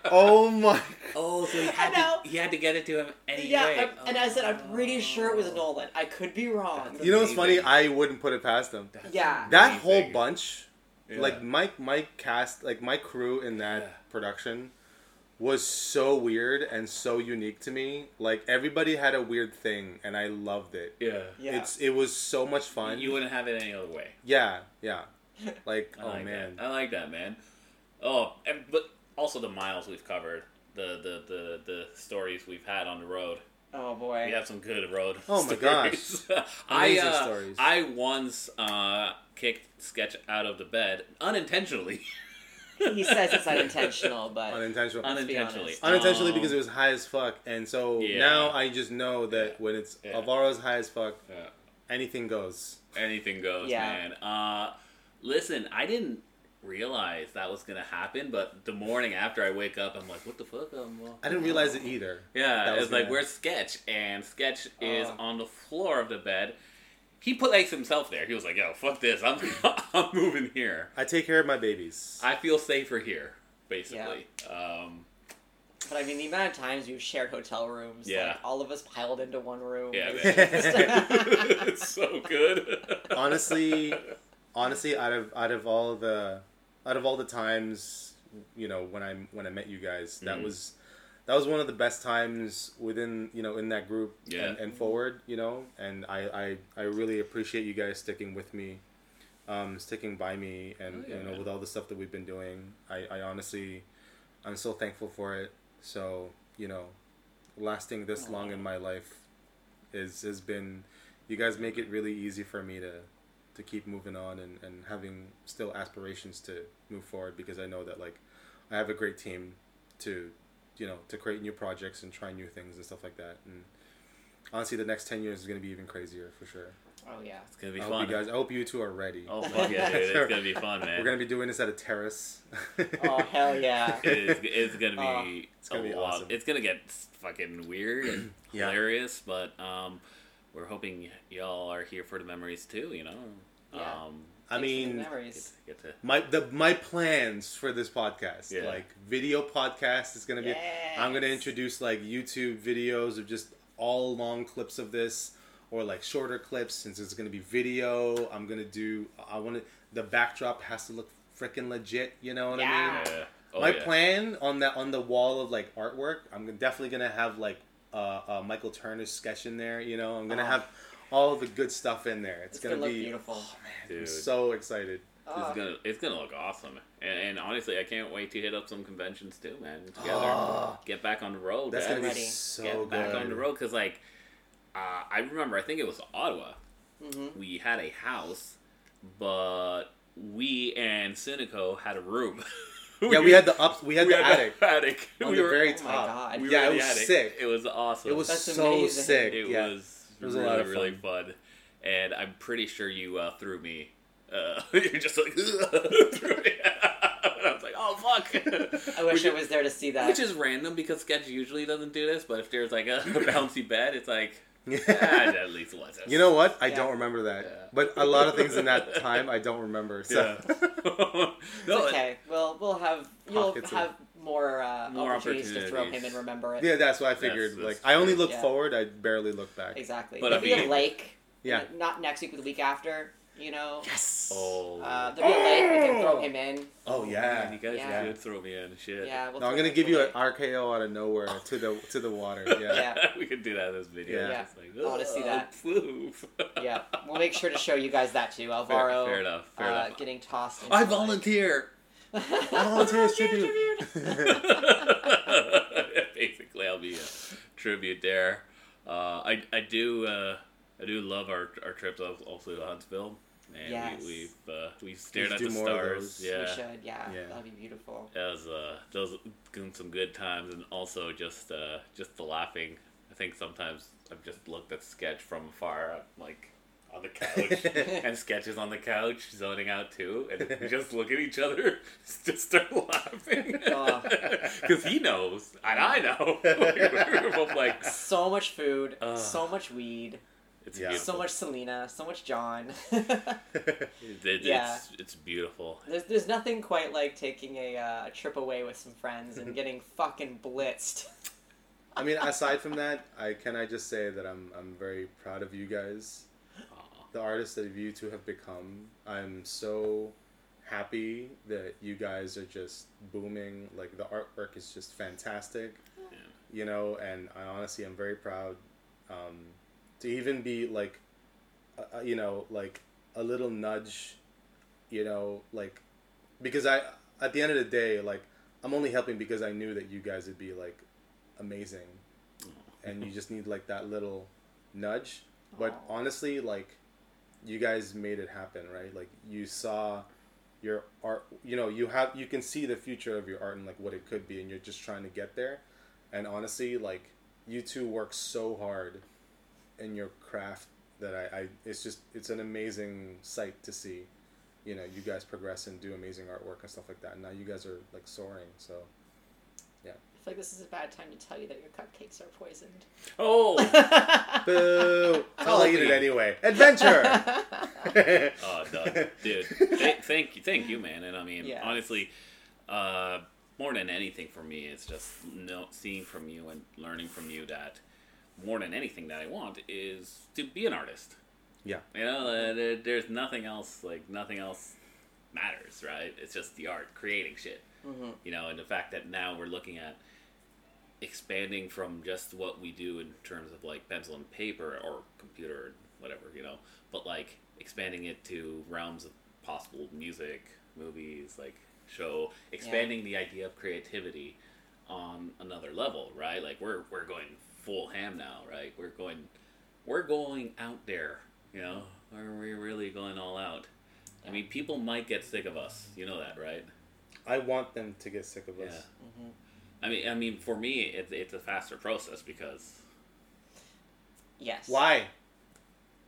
oh my! Oh, so he had know. to he had to get it to him anyway. Yeah, and, and I said I'm pretty sure it was oh. Nolan. I could be wrong. You know what's funny? I wouldn't put it past them. That's Yeah. That whole amazing. bunch, Yeah. like my my cast, like my crew in that Yeah. production, was so weird and so unique to me. Like everybody had a weird thing, and I loved it. yeah. Yeah. It's it was so much fun. You wouldn't have it any other way. yeah, yeah. Like oh like man, that. I like that, man. Oh, and, but also the miles we've covered, the, the the the stories we've had on the road. oh boy. We have some good road. Oh my stories. I Amazing uh, stories. I once uh, kicked Sketch out of the bed unintentionally. He says it's unintentional, but unintentional. Let's be unintentionally. Unintentionally Um, because it was high as fuck, and so Yeah. now I just know that Yeah. when it's Yeah. Alvaro's high as fuck, Yeah. anything goes. Anything goes, Yeah. man. Uh, listen, I didn't realize that was gonna happen, but the morning after I wake up, I'm like, what the fuck? Um, well, I didn't realize it either. Yeah, That was it's like gonna- where's Sketch, and Sketch is Oh. on the floor of the bed. He put like himself there. He was like, "Yo, fuck this. I'm I'm moving here. I take care of my babies. I feel safer here." Basically, um, but I mean the amount of times we've shared hotel rooms, Yeah. like all of us piled into one room. yeah, it's man. it's so good. Honestly, honestly, out of out of all the out of all the times, you know, when I when I met you guys, that Mhm. was that was one of the best times within you know in that group Yeah. and, and forward, you know, and I, I I really appreciate you guys sticking with me, um, sticking by me, and Oh, yeah, you know man. with all the stuff that we've been doing, I I honestly, I'm so thankful for it. So you know, lasting this long in my life, is has been, you guys make it really easy for me to to keep moving on and, and having still aspirations to move forward because I know that like I have a great team to you know to create new projects and try new things and stuff like that and honestly the next 10 years is going to be even crazier for sure oh yeah. it's gonna be I hope fun. you guys I hope you two are ready Oh fuck yeah, dude! It's gonna be fun, man. we're going to be doing this at a terrace Oh hell yeah. It is, it's gonna be Oh, be it's gonna be awesome. It's gonna get fucking weird and Yeah. hilarious, but um, we're hoping y'all are here for the memories too. You know, Yeah. um, I Thanks for mean get, memories. get to my the my plans for this podcast Yeah. like video podcast is going to be I'm gonna introduce like YouTube videos of just all long clips of this, or like shorter clips since it's gonna be video. I'm gonna do. I want to. The backdrop has to look freaking legit. You know what I mean? Yeah. yeah. Oh, My yeah. plan on that on the wall of like artwork, I'm definitely gonna have like uh, uh, Michael Turner's sketch in there. You know, I'm gonna Oh. have all the good stuff in there. It's, It's gonna, gonna look be beautiful. Oh man, I'm so excited. Oh, It's gonna it's gonna look awesome, and, and honestly, I can't wait to hit up some conventions too, man. Together, Oh. get back on the road. That's man. gonna be Ready. so get good. back on the road because like uh, I remember I think it was Ottawa. mhm. We had a house, but we and Cynico had a room. Yeah, we had the ups. We had the attic. attic. on we the were, very Oh my top. God. we yeah, it was attic. sick. It was awesome. It was That's so amazing. sick. It yeah. was It was a lot of really fun. And I'm pretty sure you uh, threw me uh, you're just like, and I was like, oh fuck. I wish Which I was there to see that. Which is random because Sketch usually doesn't do this, but if there's like a bouncy bed, it's like, Yeah. at least once. You know what? I Yeah. don't remember that. Yeah. But a lot of things in that time I don't remember. So. Yeah. No, okay. Well, we'll have you'll Pockets of- have more, uh, More opportunities, to throw him opportunities. and remember it. yeah, that's what I figured. That's- like that's I only look Yeah. forward. I barely look back. Exactly. But There'll I be a mean- lake. Yeah. Not next week, but the week after. You know. Yes. Oh. Uh, there'll be a lake. We can throw him in. Oh yeah. You guys Yeah. should throw me in. Shit. Yeah. We'll No, I'm gonna give you the an RKO out of nowhere to the to the water. Yeah. Yeah. we could do that in this video. Yeah. Yeah. Just like, I wanna see "Oh, that." poof." Yeah. We'll make sure to show you guys that too. Alvaro. fair enough, fair uh, enough. Getting tossed. Into I volunteer. I volunteer. volunteer as tribute. Basically, I'll be a tribute there. Uh, I I do uh, I do love our our trips al- also to Huntsville, and Yes. we, we've uh, we've stared should at do the more of stars. those. We Yeah, should. Yeah. Yeah. That'd be beautiful. that was uh, those been some good times, and also just uh, just the laughing. I think sometimes I've just looked at sketch from afar, like on the couch, and sketches on the couch, zoning out too, and we just look at each other, just start laughing, because he knows and I know. We're both like, So much food. Ugh. so much weed. It's Yeah. beautiful. So much Selena. So much John. It- it- Yeah. it's, it's beautiful. There's, there's nothing quite like taking a uh, trip away with some friends and getting fucking blitzed. I mean, aside from that, I can I just say that I'm I'm very proud of you guys, Aw. the artists that you two have become. I'm so happy that you guys are just booming. Like the artwork is just fantastic. Yeah. you know and I honestly I'm very proud um, to even be like uh, you know like a little nudge you know like because I at the end of the day like I'm only helping because I knew that you guys would be like amazing. And you just need like that little nudge. But Aw. honestly like you guys made it happen right? Like you saw your art you know you have you can see the future of your art and like what it could be and you're just trying to get there. And honestly like you two work so hard in your craft that I, I it's just it's an amazing sight to see you know you guys progress and do amazing artwork and stuff like that. And now you guys are like soaring so yeah. I feel like this is a bad time to tell you that your cupcakes are poisoned. Oh, boo! I'll eat it anyway. Adventure! Oh, Doug, dude, th- thank you, thank you, man. And I mean, Yeah. honestly, uh, more than anything for me, it's just know, seeing from you and learning from you that more than anything that I want is to be an artist. Yeah. You know, uh, there, there's nothing else like nothing else matters, right? It's just the art, creating shit. hmm You know, and the fact that now we're looking at expanding from just what we do in terms of like pencil and paper or computer and whatever, you know, but like expanding it to realms of possible music, movies, like show, expanding the idea of creativity on another level, right? Like we're we're going full ham now, right? We're going we're going out there, you know. Oh. We're, we're really going all out. I mean, people might get sick of us. You know that, right? I want them to get sick of us Yeah. Mm-hmm. I mean, I mean, for me, it's it's a faster process because Yes. why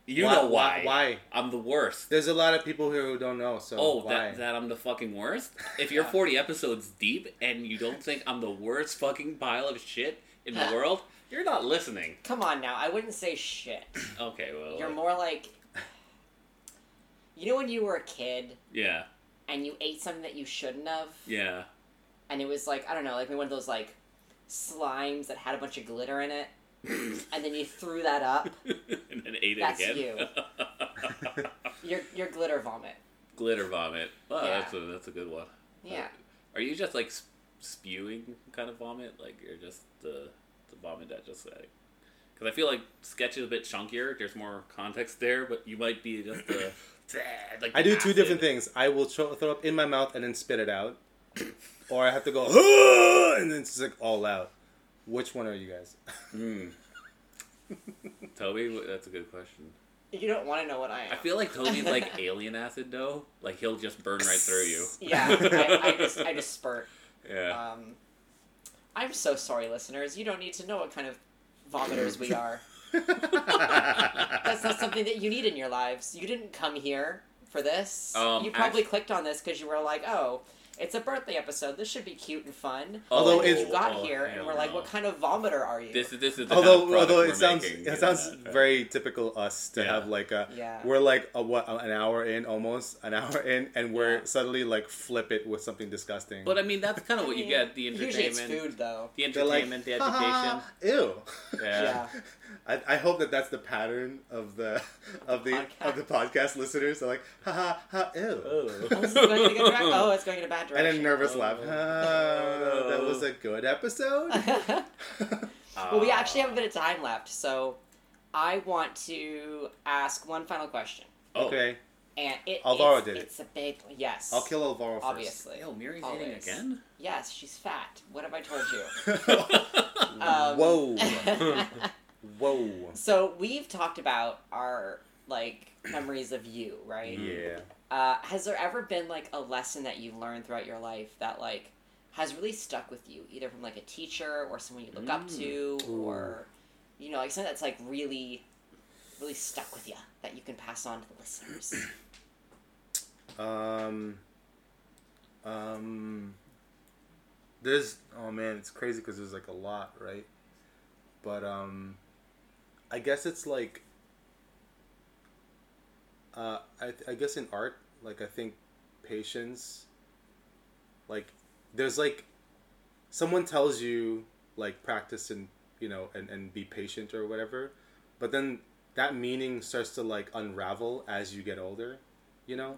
you Why- know why- why. why? I'm the worst. there's a lot of people here who don't know so oh, why that that I'm the fucking worst. If you're 40 episodes deep and you don't think I'm the worst fucking pile of shit in the world, you're not listening. Come on now. I wouldn't say shit. Okay, well, You're like, more like. You know when you were a kid yeah, and you ate something that you shouldn't have, yeah. and it was like I don't know, like one of those like slimes that had a bunch of glitter in it, and then you threw that up. and then ate That's it again. you. Your your glitter vomit. Glitter vomit. Oh, Yeah. that's a that's a good one. Yeah. Are you just like spewing kind of vomit? Like you're just the the vomit that just like. Because I feel like sketch is a bit chunkier. There's more context there, but you might be just the. like I do the two different things. I will throw, throw up in my mouth and then spit it out, or I have to go and then it's like all out. Which one are you guys? Mm. Toby, that's a good question. You don't want to know what I am. I feel like Toby's like alien acid though. Like he'll just burn right through you. Yeah, I, I just I just spurt. Yeah. Um, I'm so sorry, listeners. You don't need to know what kind of vomiters we are. That's not something that you need in your lives. You didn't come here for this? Um, you probably actu- clicked on this because you were like, "Oh, it's a birthday episode. This should be cute and fun." Although and then it's- you got oh, here and we're like, no. "What kind of vomiter are you?" This is this is the although kind of although it sounds making, it you sounds know, right? very typical us to Yeah. have like a Yeah. we're like a, what an hour in almost an hour in and we're Yeah. suddenly like flip it with something disgusting. But I mean, that's kind of what I you get: the Usually it's entertainment, food though. the They're like, entertainment, the education. ha, Ew. Yeah. Yeah. I, I hope that that's the pattern of the of the of the podcast listeners. They're like, ha ha ha, ew. Oh, this is going in a oh, it's going in a bad direction. And a nervous Oh. laugh. Ah, that was a good episode. well, we actually have a bit of time left, so I want to ask one final question, Oh. Okay, and it, Alvaro it's, did it. it's a big yes. I'll kill Alvaro first. Obviously, Yo, Miri's Always. eating again. yes, she's fat. What have I told you? Um, Whoa. Whoa. so we've talked about our like memories of you, right? Yeah. Uh, has there ever been like a lesson that you learned throughout your life that like has really stuck with you, either from like a teacher or someone you look up Mm. to, Ooh. or you know, like something that's like really, really stuck with you that you can pass on to the listeners? Um. Um. There's oh man, it's crazy because there's like a lot, right? But um, I guess it's like. Uh, I I guess in art, like I think patience. Like, there's like, someone tells you like practice and you know and and be patient or whatever, but then that meaning starts to like unravel as you get older, you know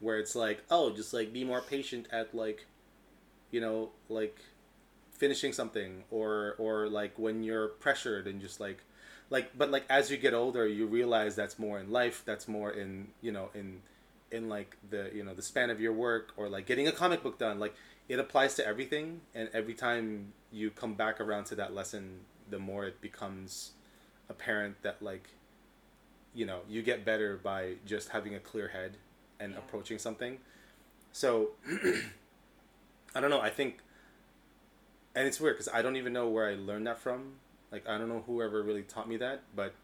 where it's like, oh, just like be more patient at like, you know, like finishing something or or like when you're pressured and just like like but like as you get older you realize that's more in life that's more in you know in in like the you know the span of your work or like getting a comic book done. Like it applies to everything and every time you come back around to that lesson the more it becomes apparent that like you know you get better by just having a clear head and Yeah. approaching something. So i don't know i think and it's weird because i don't even know where i learned that from like i don't know whoever really taught me that but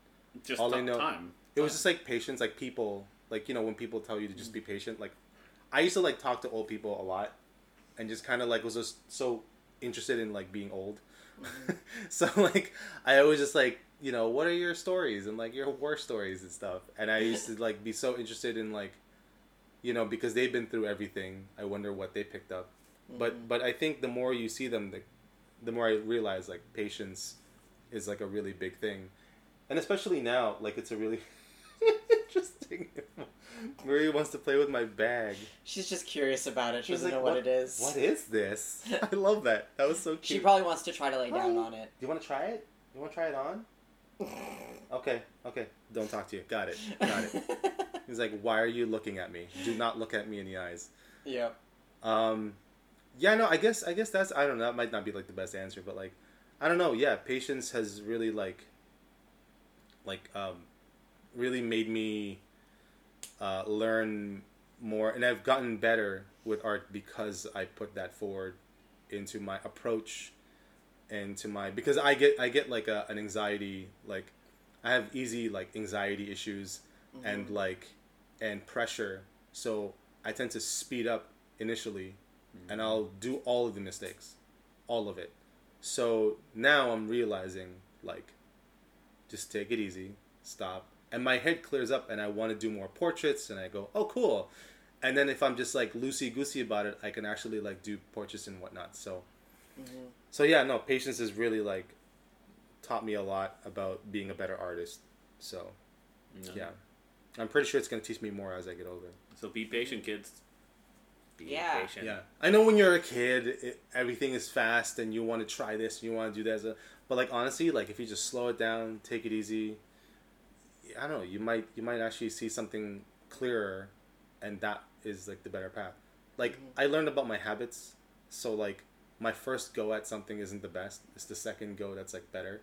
Just All I know- time. it was just like patience. Like people like you know when people tell you to just be mm. patient like i used to like talk to old people a lot and just kind of like was just so interested in like being old. Mm-hmm. So like i always just like you know what are your stories and like your war stories and stuff? And i used to like be so interested in like you know because they've been through everything. I wonder what they picked up. But mm-hmm. but i think the more you see them the, the more i realize like patience is like a really big thing and especially now like it's a really interesting marie wants to play with my bag She's just curious about it. She She's doesn't like, know what, it is. what is this i love that that was so cute She probably wants to try to lay down on it. Do you want to try it? You want to try it on? Okay, okay. Don't talk to you. Got it. Got it. He's like, why are you looking at me? Do not look at me in the eyes. Yeah. Um, yeah, no, I guess I guess that's I don't know. That might not be like the best answer, but like, I don't know. Yeah, patience has really like, like, um, really made me uh, learn more, and I've gotten better with art because I put that forward into my approach and to my because I get I get like a, an anxiety like I have easy like anxiety issues and like and pressure. So I tend to speed up initially and I'll do all of the mistakes all of it so now I'm realizing like just take it easy stop and my head clears up and I want to do more portraits and I go oh cool and then if I'm just like loosey goosey about it I can actually like do portraits and whatnot so mm-hmm. so yeah, no, patience has really like taught me a lot about being a better artist. So No. yeah, I'm pretty sure it's gonna teach me more as I get older. So be patient, kids. Be Yeah. patient. Yeah, I know when you're a kid, it, everything is fast and you want to try this and you want to do that. so- But like honestly, like if you just slow it down, take it easy, I don't know, you might you might actually see something clearer, and that is like the better path. Like mm-hmm. I learned about my habits, so like my first go at something isn't the best. It's the second go that's like better,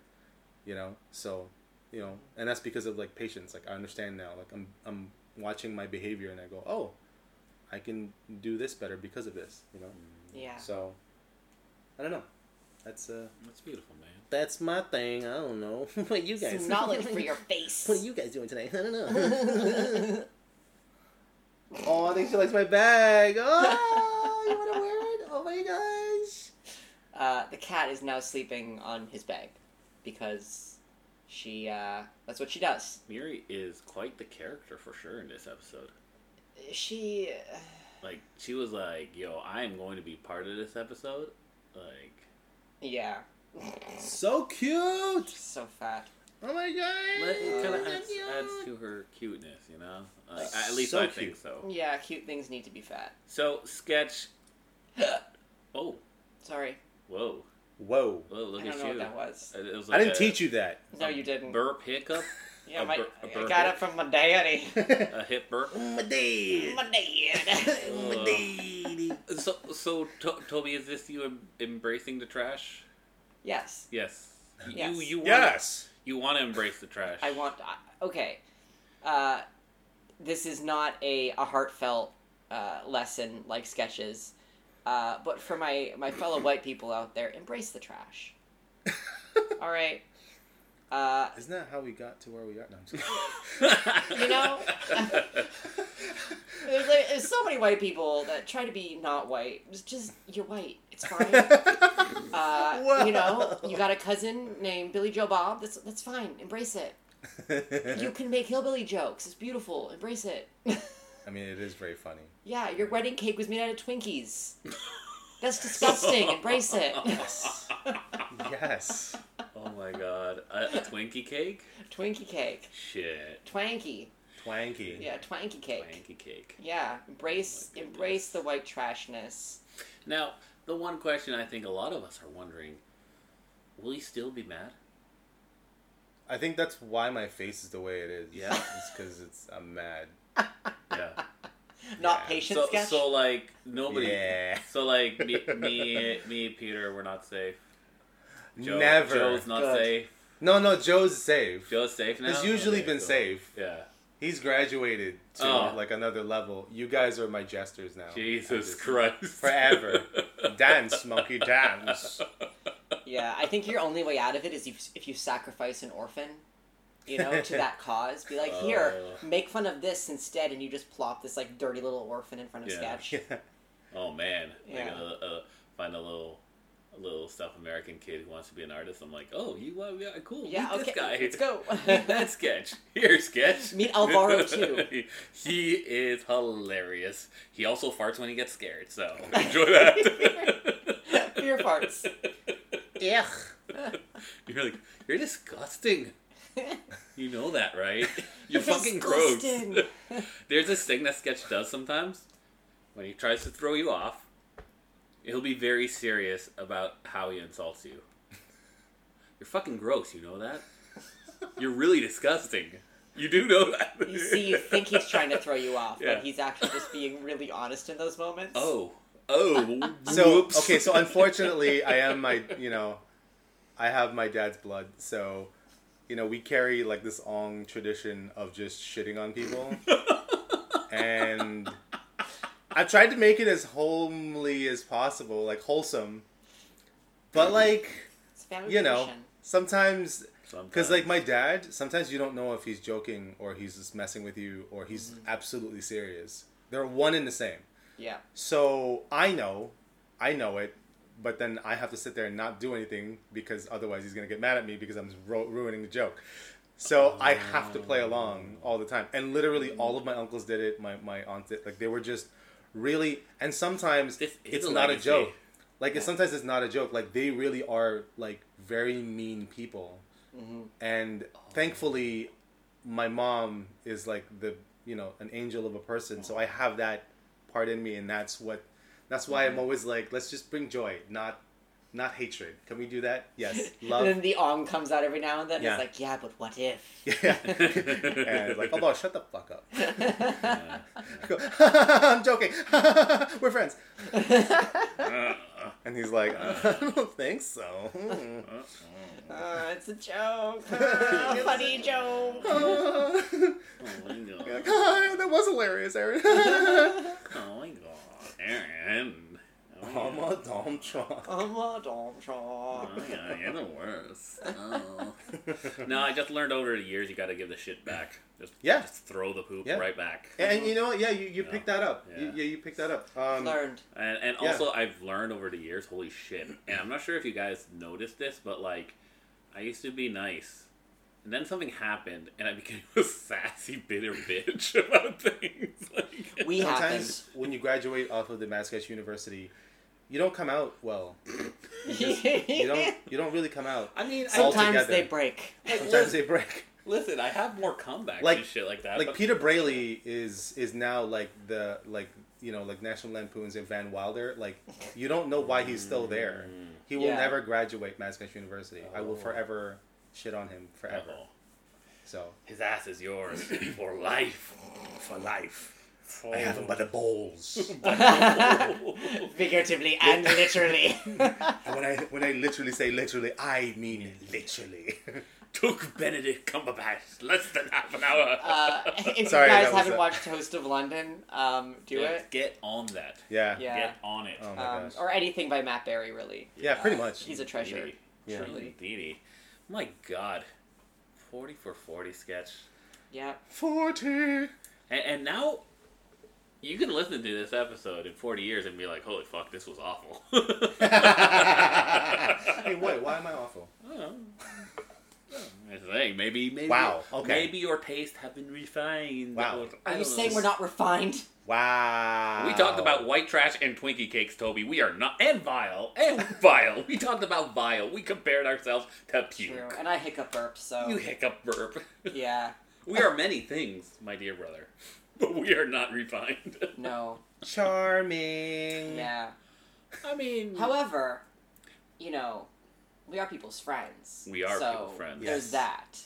you know. So, you know, and that's because of like patience. Like I understand now. Like I'm I'm watching my behavior and I go, oh, I can do this better because of this, you know. Yeah. So, I don't know. That's uh, That's beautiful, man. that's my thing. I don't know what you guys. Some knowledge for your face. What are you guys doing today? I don't know. Oh, I think she likes my bag. Oh, you want to wear it? Oh my gosh. Uh, the cat is now sleeping on his bag because she. Uh, that's what she does. Miri is quite the character for sure in this episode. She. Like she was like, "Yo, I am going to be part of this episode." Like, Yeah. So cute. so fat. Oh my god. but it kind of adds, adds to her cuteness, you know. Like, Uh, at least so I cute. think so. Yeah, cute things need to be fat. So sketch. Oh, Sorry. whoa, Whoa. whoa! Look I don't at know you. what that was. It was I didn't a teach you that. No, you didn't. Burp hiccup. Yeah, a my, bur- a I got hit? it from my daddy. A hip burp. my dad. my dad. my daddy. So, so to- Toby, is this you em- embracing the trash? yes. Yes. Yes. You you want Yes. you want to embrace the trash. I want. I- Okay. Uh, this is not a, a heartfelt uh, lesson like sketches. Uh, but for my, my fellow white people out there, embrace the trash. All right. Uh, Isn't that how we got to where we are? No, I'm just. You know? there's, like, there's so many white people that try to be not white. It's just you're white. It's fine. Uh, you know, you got a cousin named Billy Joe Bob. That's that's fine. Embrace it. You can make hillbilly jokes. It's beautiful. Embrace it. I mean, it is very funny. yeah, your wedding cake was made out of Twinkies. That's disgusting. Embrace it. Yes. Yes. Oh my god, a, a Twinkie cake? Twinkie cake. Shit. Twanky. Twanky. Yeah, twanky cake. Twanky cake. Yeah, embrace Oh embrace the white trashness. Now, the one question I think a lot of us are wondering: Will he still be mad? I think that's why my face is the way it is. Yeah. It's because it's I'm mad. Yeah. Not Yeah. patient So, sketch. so like nobody. Yeah. So like me, me, me, Peter, we're not safe. Joe, Never. Joe's not Good. safe. No, no, Joe's safe. Joe's safe now. He's usually Okay, been cool. safe. Yeah. He's graduated to Oh. like another level. You guys are my jesters now. Jesus Christ. Forever. Dance, monkey, dance. Yeah, I think your only way out of it is if, if you sacrifice an orphan, you know, to that cause. Be like, here, Oh. make fun of this instead, and you just plop this like dirty little orphan in front of Yeah. sketch. Yeah. Oh man. Like Yeah. a, a, find a little. A little South American kid who wants to be an artist. I'm like, oh, you want to be cool? Yeah, meet okay, this guy. let's go. That sketch. Here, sketch. Meet Alvaro, too. he is hilarious. He also farts when he gets scared, so enjoy that. Fear farts. Ugh. You're like, you're disgusting. You know that, right? You're fucking gross. There's this thing that Sketch does sometimes when he tries to throw you off. He'll be very serious about how he insults you. You're fucking gross. You know that? You're really disgusting. You do know that. You see, you think he's trying to throw you off, Yeah. but he's actually just being really honest in those moments. Oh. Oh. So whoops. okay, so unfortunately, I am my you know, I have my dad's blood, so you know we carry like this long tradition of just shitting on people, and I've tried to make it as homely as possible, like wholesome, but mm-hmm. like you know sometimes because like my dad, sometimes you don't know if he's joking or he's just messing with you or he's mm-hmm. absolutely serious. They're one and the same. Yeah. So I know, I know it, but then I have to sit there and not do anything because otherwise he's gonna get mad at me because I'm ru- ruining the joke. So I have to play along all the time, and literally all of my uncles did it. My my aunts did like they were just really, and sometimes This it's not a joke. Like it's sometimes it's not a joke. Like they really are like very mean people, hmm and thankfully, my mom is like the you know an angel of a person. So I have that part in me, and that's what that's why I'm mm-hmm. always like, let's just bring joy, not not hatred. Can we do that? Yes, love. And then the ong comes out every now and then. Yeah. It's like, yeah, but what if? yeah, and it's like, oh, boy, shut the fuck up. Yeah. Go, I'm joking. We're friends. And he's like, I don't think so. Uh, it's a joke. Uh, funny joke. Oh my god. like, "Ah, that was hilarious, Aaron. Oh my god. Aaron. I'm a dumb truck. I'm a dumb Oh, child. yeah, you're the worst. Oh. no, I just learned over the years you got to give the shit back. Just Yeah. just throw the poop Yeah. right back. And you know what? Yeah, you, you Yeah. picked that up. You, Yeah. yeah, you picked that up. Um, Learned. And, and Yeah. also, I've learned over the years, holy shit. And I'm not sure if you guys noticed this, but like, I used to be nice. And then something happened, and I became a sassy, bitter bitch about things. Like, We happened. sometimes when you graduate off of the Mascot University, you don't come out well. You don't. You don't really come out. I mean, Sometimes together. they break. Sometimes they break. listen, I have more comebacks Like- and shit like that. Like but- Peter Braley is is now like the like you know like National Lampoon's and Van Wilder. Like you don't know why he's still there. He will Yeah. never graduate Mascot University. I will Oh. forever shit on him forever. Oh, So his ass is yours for life. for life, Oh. I have him by the balls. Figuratively and literally. And when I when I literally say literally, I mean literally. Took Benedict Cumberbatch less than half an hour. uh, if Sorry, you guys haven't a- watched Toast of London, um, do Yeah, it. Get on that. yeah. Yeah. Get on it. Oh my Um, gosh. or anything by Matt Berry, really. Yeah, pretty Uh, much. He's a treasure. Indeedy. Yeah. Truly. Indeedy. My God. 40 for 40 sketch. Yeah. Forty. And, and now you can listen to this episode in 40 years and be like, holy fuck, this was awful. hey, wait. Why am I awful? Oh. I'm saying, maybe, maybe, Wow, okay. maybe your taste have been refined. Wow. or- Are you don't saying know. we're not refined? Wow. We talked about white trash and Twinkie cakes, Toby. We are not, and vile, and vile. We talked about vile. We compared ourselves to puke. True. And I hiccup burped, so. You hiccup burp. Yeah. we are many things, my dear brother, but we are not refined. No. charming. Yeah. I mean, However, you know, we are people's friends. We are so people's friends. There's Yes. that.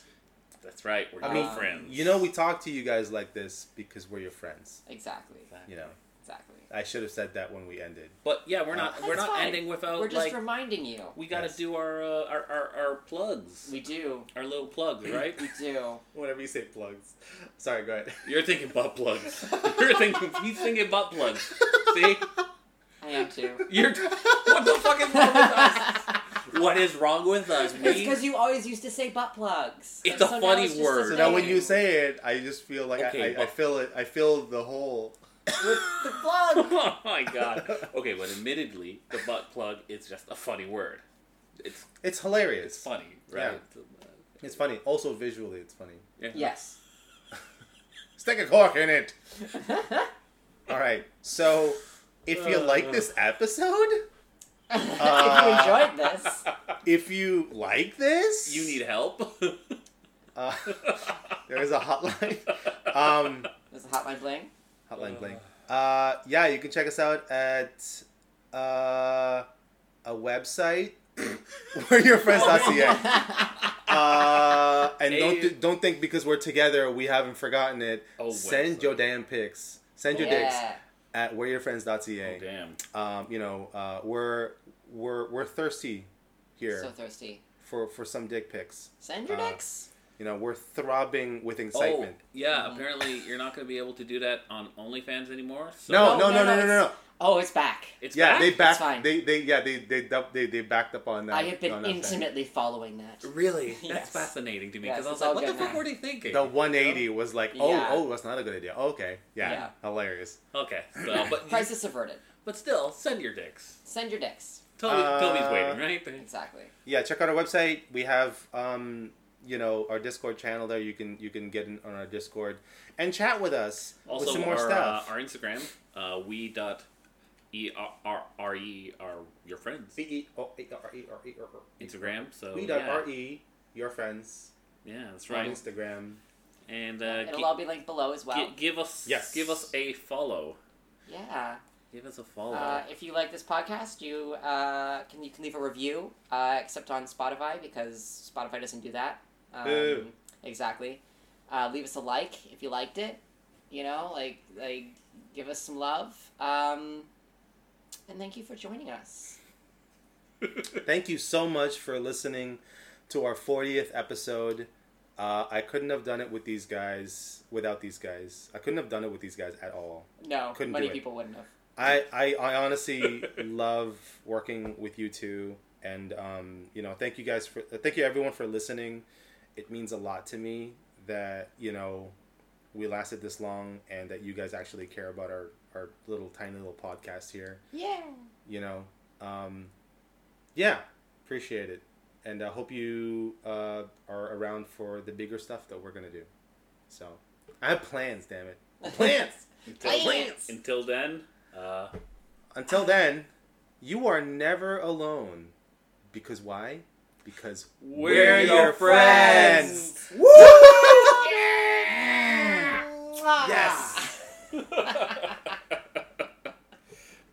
that's right. We're I good mean, friends. You know, we talk to you guys like this because we're your friends. Exactly. You know, Exactly. I should have said that when we ended. but yeah, we're not. That's we're not fine. ending without We're just like. reminding you. we got to Yes. do our, uh, our our our plugs. We do. our little plugs, right? We do. Whenever you say plugs. Sorry, go ahead. You're thinking butt plugs. You're thinking. He's thinking butt plugs. See, I am too. you're. What the fuck is wrong with us? What is wrong with us? It's We. because you always used to say butt plugs. It's a now funny just word. So now when you say it, I just feel like Okay, I, I, I but- feel it. I feel the whole. With the plug. oh my god. Okay, but admittedly, the butt plug is just a funny word. It's It's hilarious. it's funny, right? It's funny. Also visually, it's funny. Yeah. Yes. Stick a cork in it. All right. So, if you like this episode, if you Uh, enjoyed this, if you like this, You need help. Uh, there is a hotline. Um, there's a hotline bling. Hotline bling. Uh, yeah, you can check us out at uh, a website where your friends friends.ca. Uh, and don't th- don't think because we're together we haven't forgotten it. Oh, Send website. your damn pics. Send your dicks yeah. at whereyourfriends.ca. Oh, damn. Um, you know, uh, we're we're we're thirsty here So thirsty. for for some dick pics. Send your Uh, dicks. You know, we're throbbing with oh, excitement. Oh, yeah, mm-hmm. apparently you're not going to be able to do that on OnlyFans anymore. So. No, no, no, no, no, no, no, no. Oh, it's back. It's yeah, back? they backed. They they yeah they they they they backed up on that. I have been intimately thing. following that. Really, yes. that's fascinating to me because yes, I was like, what the fuck were they thinking? The 180 you know? was like, oh yeah. oh, that's not a good idea. Oh, okay, yeah, yeah, hilarious. Okay, so but crisis averted. But still, send your dicks. Send your dicks. Toby, uh, Toby's waiting, right? Exactly. Yeah, check out our website. We have um, you know, our Discord channel there. You can you can get in on our Discord and chat with us Also, with some more our, stuff. Uh, our Instagram, uh, we dot e r r r e are your friends. B E O E R E R E R E. Instagram. So We dot yeah. R E your friends Yeah, that's right. on. Instagram. And uh, It'll gi- all be linked below as well. gi- give us Yes. give us a follow. yeah. Give us a follow. Uh, if you like this podcast, you uh, can you can leave a review, uh, except on Spotify because Spotify doesn't do that. Um, exactly. Uh, leave us a like if you liked it. You know, like like give us some love. Um, and thank you for joining us. Thank you so much for listening to our 40th episode. Uh, I couldn't have done it with these guys without these guys. I couldn't have done it with these guys at all. No, Couldn't many people wouldn't have. I, I, I honestly love working with you two, and um, you know, thank you guys for thank you everyone for listening. It means a lot to me that you know we lasted this long, and that you guys actually care about our our little tiny little podcast here. Yeah. You know, um, yeah, appreciate it, and I hope you uh, are around for the bigger stuff that we're gonna do. So I have plans, damn it, plans. Until, Plants. until then, uh, Until then, you are never alone. Because why? Because We're your friends. Woo! Mwah. Yes.